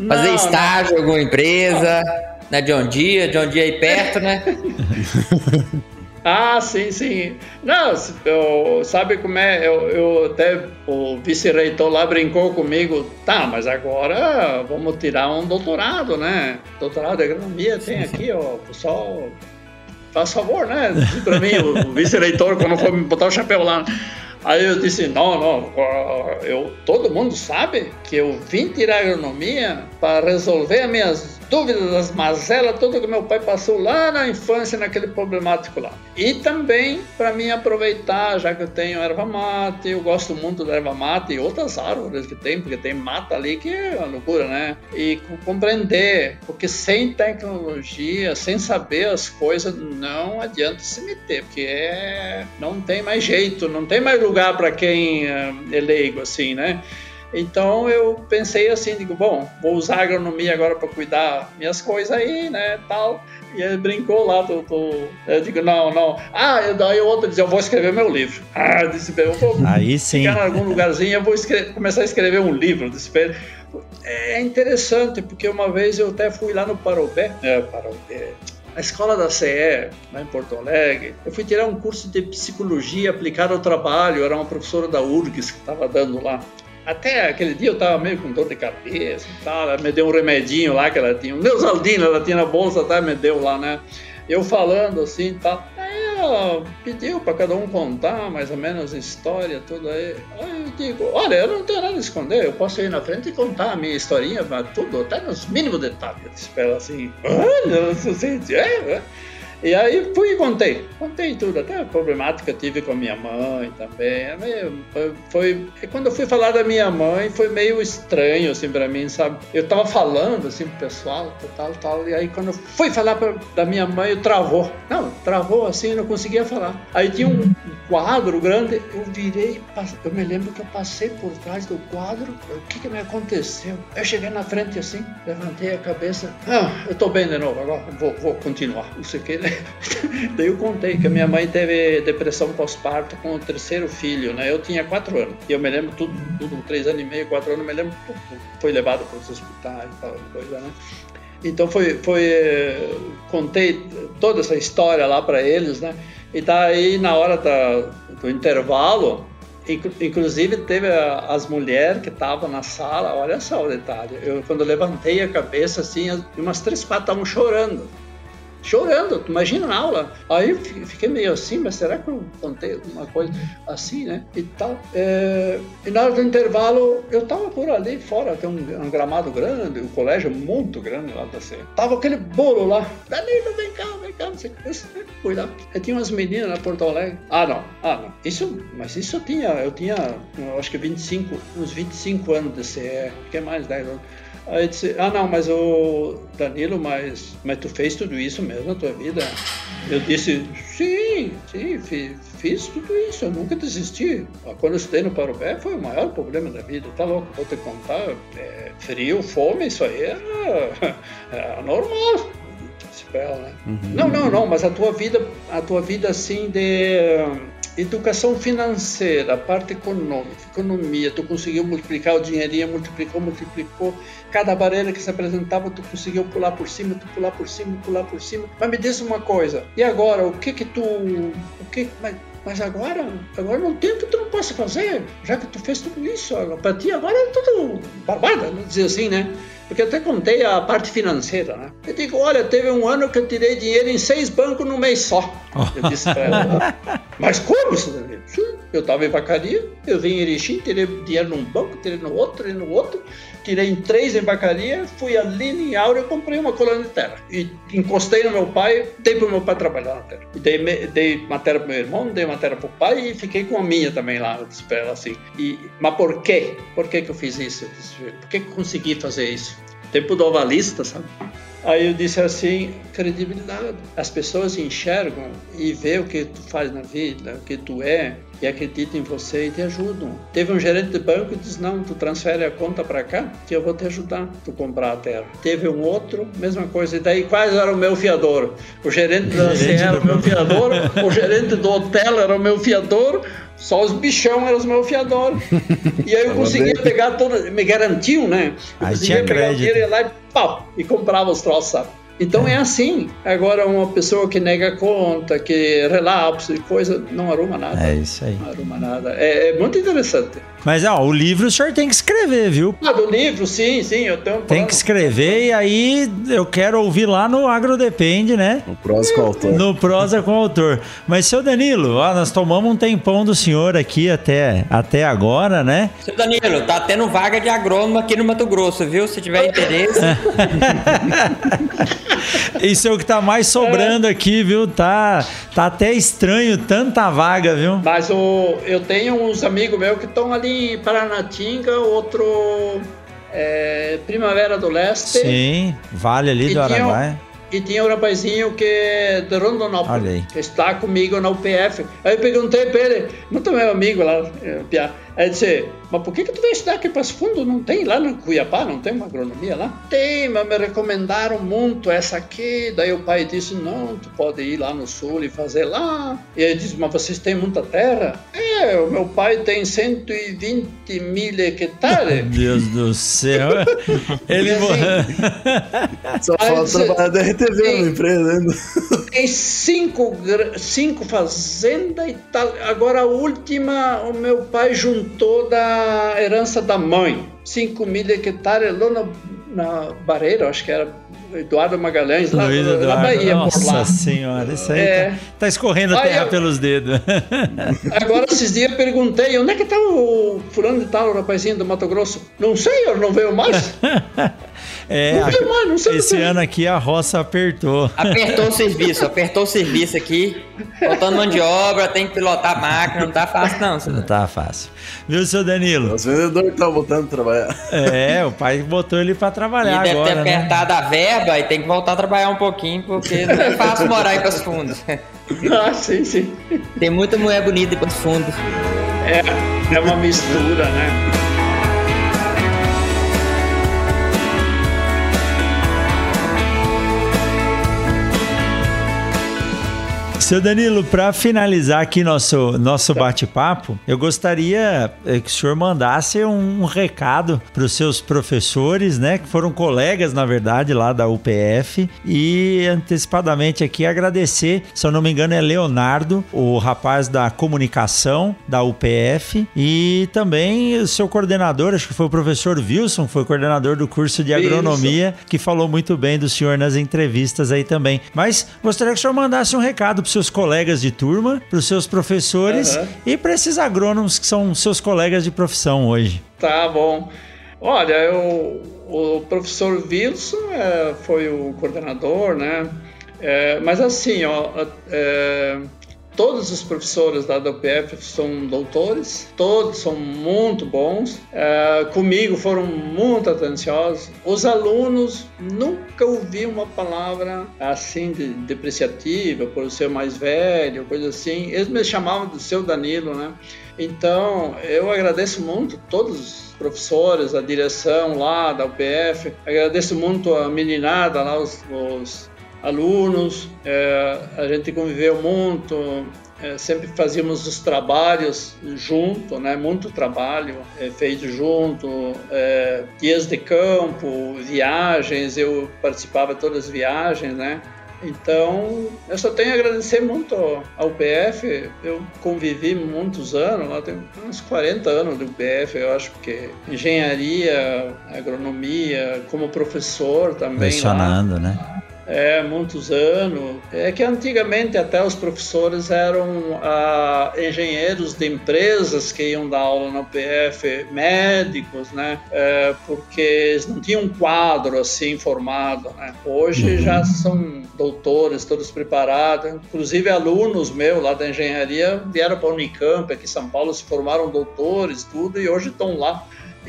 Fazer não, estágio em alguma empresa, na John Deere, John Deere aí perto, né? Ah, sim, sim. Não, eu, sabe como é? Eu, eu até o vice-reitor lá brincou comigo. Tá, mas agora vamos tirar um doutorado, né? Doutorado de agronomia tem aqui, ó. Pessoal, faz favor, né? Para mim, o, vice-reitor, quando for me botar o chapéu lá. Aí eu disse, não, não, eu, todo mundo sabe que eu vim tirar agronomia para resolver as minhas dúvidas, das mazelas, tudo que meu pai passou lá na infância, naquele problemático lá. E também para mim aproveitar, já que eu tenho erva mate, eu gosto muito da erva mate e outras árvores que tem, porque tem mata ali que é uma loucura, né? E compreender, porque sem tecnologia, sem saber as coisas, não adianta se meter, porque é, não tem mais jeito, não tem mais lugar para quem eh, é leigo, assim, né? Então eu pensei assim, digo, bom, vou usar a agronomia agora para cuidar minhas coisas aí, né, tal. E ele brincou lá, tô, tô, eu digo, não, não. Ah, eu, daí o outro diz, eu vou escrever meu livro. Ah, eu disse, eu vou aí sim. ficar em algum lugarzinho, eu vou escrever, começar a escrever um livro. Eu disse, é interessante, porque uma vez eu até fui lá no Parobé, é, Parobé, a escola da CE, lá em Porto Alegre, eu fui tirar um curso de psicologia aplicada ao trabalho, era uma professora da URGS que estava dando lá. Até aquele dia eu estava meio com dor de cabeça e tal, ela me deu um remedinho lá que ela tinha, um Neusaldina ela tinha na bolsa, tá? Me deu lá, né? Eu falando assim e tal. Aí ela pediu para cada um contar mais ou menos a história, tudo aí. Aí eu digo, olha, eu não tenho nada a esconder, eu posso ir na frente e contar a minha historinha, tudo, até nos mínimos detalhes. Espera assim, olha, você, é, é. E aí fui e contei. Contei tudo, até a problemática que tive com a minha mãe também. É foi, foi, quando eu fui falar da minha mãe, foi meio estranho, assim, pra mim, sabe? Eu tava falando, assim, pro pessoal, tal, tal, e aí quando eu fui falar pra, da minha mãe, eu travou. Não, travou assim, não conseguia falar. Aí tinha um quadro grande, eu virei, eu me lembro que eu passei por trás do quadro, o que que me aconteceu? Eu cheguei na frente assim, levantei a cabeça, ah, eu tô bem de novo, agora vou, vou continuar, não sei o que, né? Daí eu contei que a minha mãe teve depressão pós-parto com o terceiro filho, né? Eu tinha quatro anos. E eu me lembro tudo, tudo três anos e meio, quatro anos, me lembro tudo. Foi levado para os hospitais e tal, coisa, né? Então foi, foi, contei toda essa história lá para eles, né? E daí na hora da, do intervalo, inclusive teve as mulheres que estavam na sala, olha só o detalhe. Eu quando levantei a cabeça assim, umas três, quatro estavam chorando chorando, imagina na aula. Aí eu fiquei meio assim, mas será que eu contei alguma coisa assim, né? E tal. É, e na hora do intervalo, eu tava por ali fora, tem um, um gramado grande, um colégio muito grande lá da Sé. Tava aquele bolo lá. Danilo, vem cá, vem cá, não sei o que. Fui lá. Tinha umas meninas na Porto Alegre. Ah, não, ah, não. Isso, mas isso eu tinha, eu tinha, eu acho que 25, uns 25 anos de CE, que é mais 10 anos. Aí disse, ah não, mas o Danilo, mas, mas tu fez tudo isso mesmo na tua vida? Eu disse, sim, sim, fiz, fiz tudo isso, eu nunca desisti. Quando eu estudei no Parobé foi o maior problema da vida, tá louco, vou te contar, é, frio, fome, isso aí era, era normal. Né? Uhum. Não, não, não, mas a tua vida, a tua vida assim de educação financeira, parte econômica, economia, tu conseguiu multiplicar o dinheirinho, multiplicou, multiplicou, cada barreira que se apresentava, tu conseguiu pular por cima, tu pular por cima, pular por cima. Mas me diz uma coisa, e agora, o que que tu, o que, mas, mas agora, agora não tem o que tu não possa fazer, já que tu fez tudo isso, para ti agora é tudo barbada, vamos dizer assim, né? Porque eu até contei a parte financeira, né? Eu digo, olha, teve um ano que eu tirei dinheiro em seis bancos num mês só. Eu disse pra ela, mas como isso? Eu estava em vacaria, eu vim em Erechim, tirei dinheiro num banco, tirei no outro, tirei no outro, tirei em três em vacaria, fui ali em Áurea e comprei uma colônia de terra. E encostei no meu pai, dei para o meu pai trabalhar na terra. E dei, dei matéria para meu irmão, dei matéria para o pai e fiquei com a minha também lá, disse ela assim. E, mas por quê? Por que, que eu fiz isso? Eu disse, por que, que eu consegui fazer isso? Tempo do ovalista, sabe? Aí eu disse assim, credibilidade. As pessoas enxergam e vê o que tu faz na vida, o que tu é, e acreditam em você e te ajudam. Teve um gerente de banco que disse, não, tu transfere a conta para cá que eu vou te ajudar tu comprar a terra. Teve um outro, mesma coisa. E daí quais era o meu fiador? O gerente da CE era o meu fiador, o gerente do hotel era o meu fiador, só os bichão eram os meus fiadores. E aí eu conseguia pegar toda, me garantiam, né? Eu aí conseguia pegar crédito. o dinheiro e lá e pau, e comprava os troços, sabe? Então é. é assim. Agora, uma pessoa que nega conta, que relapso e coisa, não arruma nada. É isso aí. Não arruma nada. É, é muito interessante. Mas, ó, o livro o senhor tem que escrever, viu? Ah, do livro, sim, sim, eu tenho um Tem que escrever e aí eu quero ouvir lá no Agro Depende, né? No prosa com o autor. No prosa com o autor. Mas, seu Danilo, ó, nós tomamos um tempão do senhor aqui até, até agora, né? Seu Danilo, tá tendo vaga de agrônomo aqui no Mato Grosso, viu? Se tiver interesse. Isso é o que tá mais sobrando é. aqui, viu? Tá, tá até estranho tanta vaga, viu? Mas o, eu tenho uns amigos meus que estão ali em Paranatinga, outro é, Primavera do Leste. Sim, Vale ali do Araguaia. E tinha um rapazinho que é de Rondonópolis, que está comigo na UPF. Aí eu perguntei para ele, não tem meu amigo lá, é, Pia. Aí disse, mas por que, que tu veio estudar aqui para esse fundo? Não tem lá no Cuiabá? Não tem uma agronomia lá? Tem, mas me recomendaram muito essa aqui. Daí o pai disse, não, tu pode ir lá no sul e fazer lá. E ele disse, mas vocês têm muita terra? É, o meu pai tem 120 mil hectares. Meu Deus do céu. ele assim, Só falta trabalhar da RTV na empresa. Tem cinco, cinco fazendas e tal. Agora a última, o meu pai juntou da herança da mãe. 5 mil hectares lá na, na Barreira, acho que era Eduardo Magalhães, lá Luiz na. Bahia, Nossa senhora, isso aí É. tá, tá escorrendo Ah, terra eu- pelos dedos. Agora, esses dias, perguntei, onde é que tá o fulano de tal, o rapazinho do Mato Grosso? Não sei, eu não veio mais. É, Não veio mais, não sei. esse não sei. ano aqui a roça apertou. Apertou o serviço, apertou o serviço aqui. Faltando mão de obra, tem que pilotar a máquina, não tá fácil não. Não senhor. tá fácil. Viu, seu Danilo? Os vendedores estão botando pra trabalhar. É, o pai botou ele pra E trabalhar deve ter agora, né? apertado a verba e tem que voltar a trabalhar um pouquinho, porque não é fácil morar em Passo Fundo. Ah, sim, sim. Tem muita mulher bonita em Passo Fundo. É, é uma mistura, né? Seu Danilo, para finalizar aqui nosso, nosso bate-papo, eu gostaria eh, que o senhor mandasse um, recado para os seus professores, né, que foram colegas, na verdade, lá da UPF, e antecipadamente aqui agradecer, se eu não me engano, é Leonardo, o rapaz da comunicação da UPF, e também o seu coordenador, acho que foi o professor Wilson, foi coordenador do curso de Wilson. agronomia, que falou muito bem do senhor nas entrevistas aí também. Mas gostaria que o senhor mandasse um recado seus colegas de turma, para os seus professores Aham. e para esses agrônomos que são seus colegas de profissão hoje. Tá bom. Olha, eu, o professor Wilson é, foi o coordenador, né? É, mas assim, ó, é, todos os professores da UPF são doutores, todos são muito bons. É, comigo foram muito atenciosos. Os alunos nunca ouvi uma palavra assim de, depreciativa por ser mais velho, coisa assim. Eles me chamavam do seu Danilo, né? Então, eu agradeço muito todos os professores, a direção lá da UPF, agradeço muito a meninada lá, os, os alunos, é, a gente conviveu muito, é, sempre fazíamos os trabalhos junto, né? Muito trabalho é, feito junto, é, dias de campo, viagens, eu participava de todas as viagens, né? Então, eu só tenho a agradecer muito ao UPF. Eu convivi muitos anos, lá tem uns 40 anos do UPF, eu acho que engenharia, agronomia, como professor também lá. Mencionando, né? É, muitos anos. É que antigamente até os professores eram ah, engenheiros de empresas que iam dar aula na UPF, médicos, né? É, porque eles não tinham um quadro assim formado, né? Hoje já são doutores, todos preparados. Inclusive alunos meus lá da engenharia vieram para a Unicamp, aqui em São Paulo, se formaram doutores, tudo, e hoje estão lá.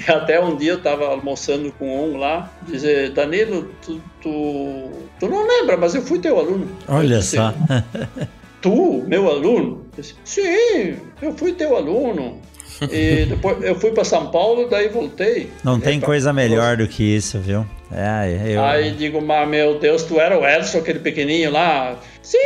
E até um dia eu estava almoçando com um lá, dizer, Danilo, tu, tu, tu não lembra, mas eu fui teu aluno. Olha disse, só. Tu, meu aluno? Eu disse, Sim, eu fui teu aluno. E depois eu fui para São Paulo, daí voltei. Não tem Epa, coisa melhor do que isso, viu? É, eu... Aí digo, mas meu Deus, tu era o Edson, aquele pequenininho lá? Sim,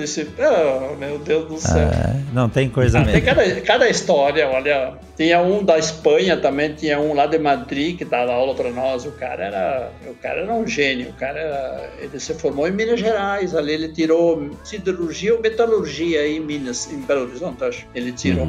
disse, oh, meu Deus do céu. É, não tem coisa Ah, tem melhor. cada, cada história, olha. Tinha um da Espanha também, tinha um lá de Madrid que dava aula para nós. O cara era, o cara era um gênio. O cara era, ele se formou em Minas Gerais. Ali ele tirou siderurgia ou metalurgia aí em Minas, em Belo Horizonte, acho. Ele tirou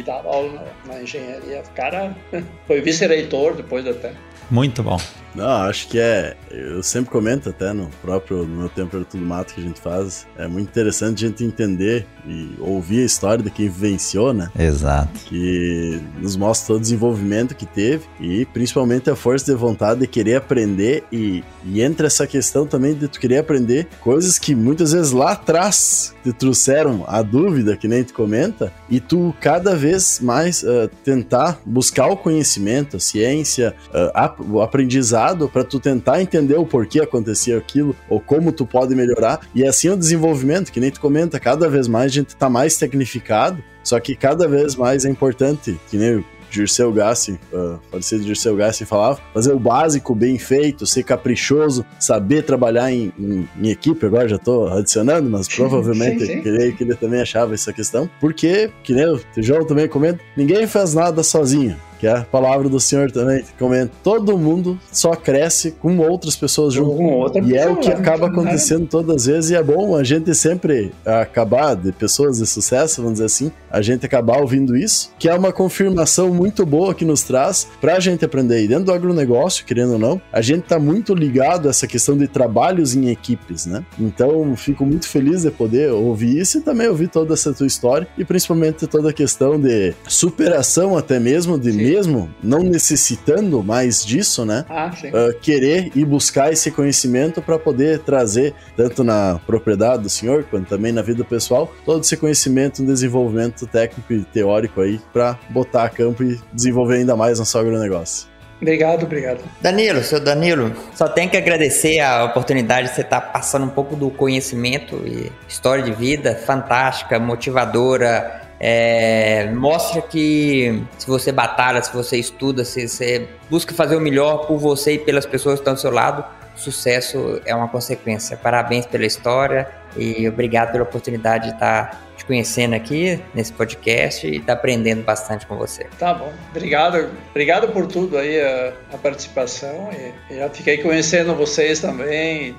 e dava aula na, na engenharia. O cara foi vice-reitor depois até. Muito bom. Não, acho que é. Eu sempre comento até no próprio no meu tempo tudo mato que a gente faz. É muito interessante a gente entender e ouvir a história de quem vivenciou, né? Exato. Que nos mostra todo o desenvolvimento que teve e principalmente a força de vontade de querer aprender. E, e entra essa questão também de tu querer aprender coisas que muitas vezes lá atrás te trouxeram a dúvida, que nem tu comenta, e tu cada vez mais uh, tentar buscar o conhecimento, a ciência, uh, ap o aprendizado para tu tentar entender o porquê acontecia aquilo ou como tu pode melhorar. E assim o desenvolvimento, que nem tu comenta, cada vez mais a gente tá mais tecnificado, só que cada vez mais é importante, que nem o Dirceu Gassi, uh, falecido Dirceu Gassi falava, fazer o básico bem feito, ser caprichoso, saber trabalhar em, em, em equipe, agora já tô adicionando, mas provavelmente Sim, sim. que ele também achava essa questão, porque, que nem o Tijolo também comenta, ninguém faz nada sozinho. Que é a palavra do Senhor também, que comenta, todo mundo só cresce com outras pessoas junto. Com outra e é o que acaba acontecendo todas as vezes, e é bom a gente sempre acabar, de pessoas de sucesso, vamos dizer assim, a gente acabar ouvindo isso, que é uma confirmação muito boa que nos traz pra gente aprender. E dentro do agronegócio, querendo ou não, a gente tá muito ligado a essa questão de trabalhos em equipes, né? Então, fico muito feliz de poder ouvir isso e também ouvir toda essa tua história e principalmente toda a questão de superação até mesmo, de sim. Mesmo não necessitando mais disso, né? Ah, uh, querer e buscar esse conhecimento para poder trazer, tanto na propriedade do senhor, quanto também na vida pessoal, todo esse conhecimento, um desenvolvimento técnico e teórico aí para botar a campo e desenvolver ainda mais nosso agronegócio. Obrigado, obrigado. Danilo, seu Danilo, só tenho que agradecer a oportunidade de você estar passando um pouco do conhecimento e história de vida fantástica, motivadora. É, mostra que se você batalha, se você estuda, se você busca fazer o melhor por você e pelas pessoas que estão do seu lado, sucesso é uma consequência. Parabéns pela história e obrigado pela oportunidade de estar te conhecendo aqui nesse podcast e estar aprendendo bastante com você. Tá bom. Obrigado. Obrigado por tudo aí, a, a participação. E, e já fiquei conhecendo vocês também.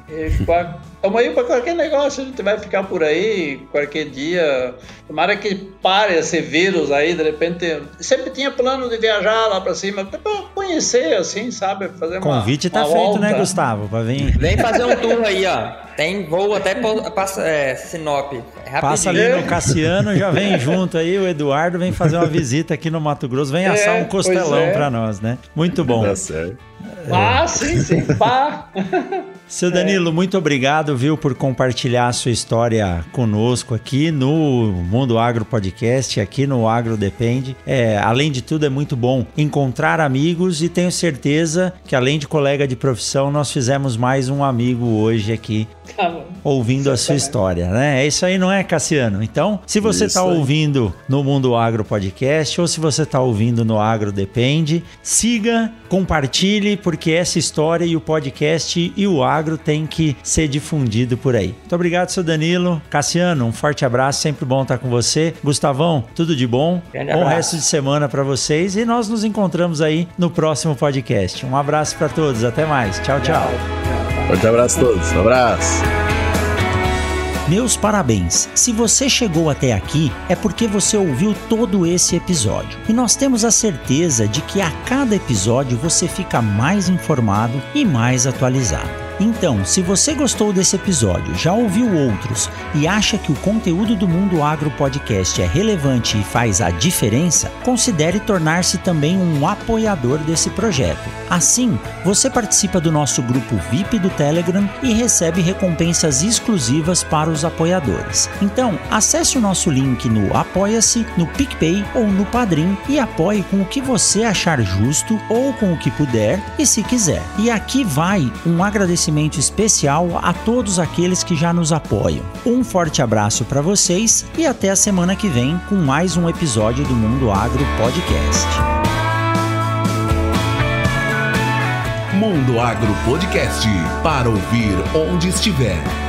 Estamos aí para qualquer negócio, a gente vai ficar por aí qualquer dia. Tomara que pare esse vírus aí, de repente. Sempre tinha plano de viajar lá para cima, para conhecer, assim, sabe? Fazer uma. Convite tá uma feito, né, volta. né, Gustavo? Para vir. Vem fazer um tour aí, ó. Tem voo até passa, é, Sinop. É passa ali no Cassiano, já vem junto aí. O Eduardo vem fazer uma visita aqui no Mato Grosso, vem é, assar um costelão é. para nós, né? Muito bom. Tá certo. Ah, sim, sim. Pá. Seu Danilo, é. muito obrigado, viu, por compartilhar a sua história conosco aqui no Mundo Agro Podcast, aqui no Agro Depende. É, além de tudo, é muito bom encontrar amigos e tenho certeza que, além de colega de profissão, nós fizemos mais um amigo hoje aqui tá ouvindo a sua história, né? É isso aí, não é, Cassiano? Então, se você está ouvindo no Mundo Agro Podcast ou se você está ouvindo no Agro Depende, siga, compartilhe, porque essa história e o podcast e o agro tem que ser difundido por aí. Muito obrigado, seu Danilo. Cassiano, um forte abraço, sempre bom estar com você. Gustavão, tudo de bom. Bom resto de semana para vocês e nós nos encontramos aí no próximo podcast. Um abraço para todos, até mais. Tchau, tchau. Forte abraço a todos. Um abraço. Meus parabéns! Se você chegou até aqui, é porque você ouviu todo esse episódio. E nós temos a certeza de que a cada episódio você fica mais informado e mais atualizado. Então, se você gostou desse episódio, já ouviu outros e acha que o conteúdo do Mundo Agro Podcast é relevante e faz a diferença, considere tornar-se também um apoiador desse projeto. Assim, você participa do nosso grupo VIP do Telegram e recebe recompensas exclusivas para os apoiadores. Então, acesse o nosso link no Apoia-se, no PicPay ou no Padrim e apoie com o que você achar justo ou com o que puder e se quiser. E aqui vai um agradecimento agradecimento especial a todos aqueles que já nos apoiam. Um forte abraço para vocês e até a semana que vem com mais um episódio do Mundo Agro Podcast. Mundo Agro Podcast para ouvir onde estiver.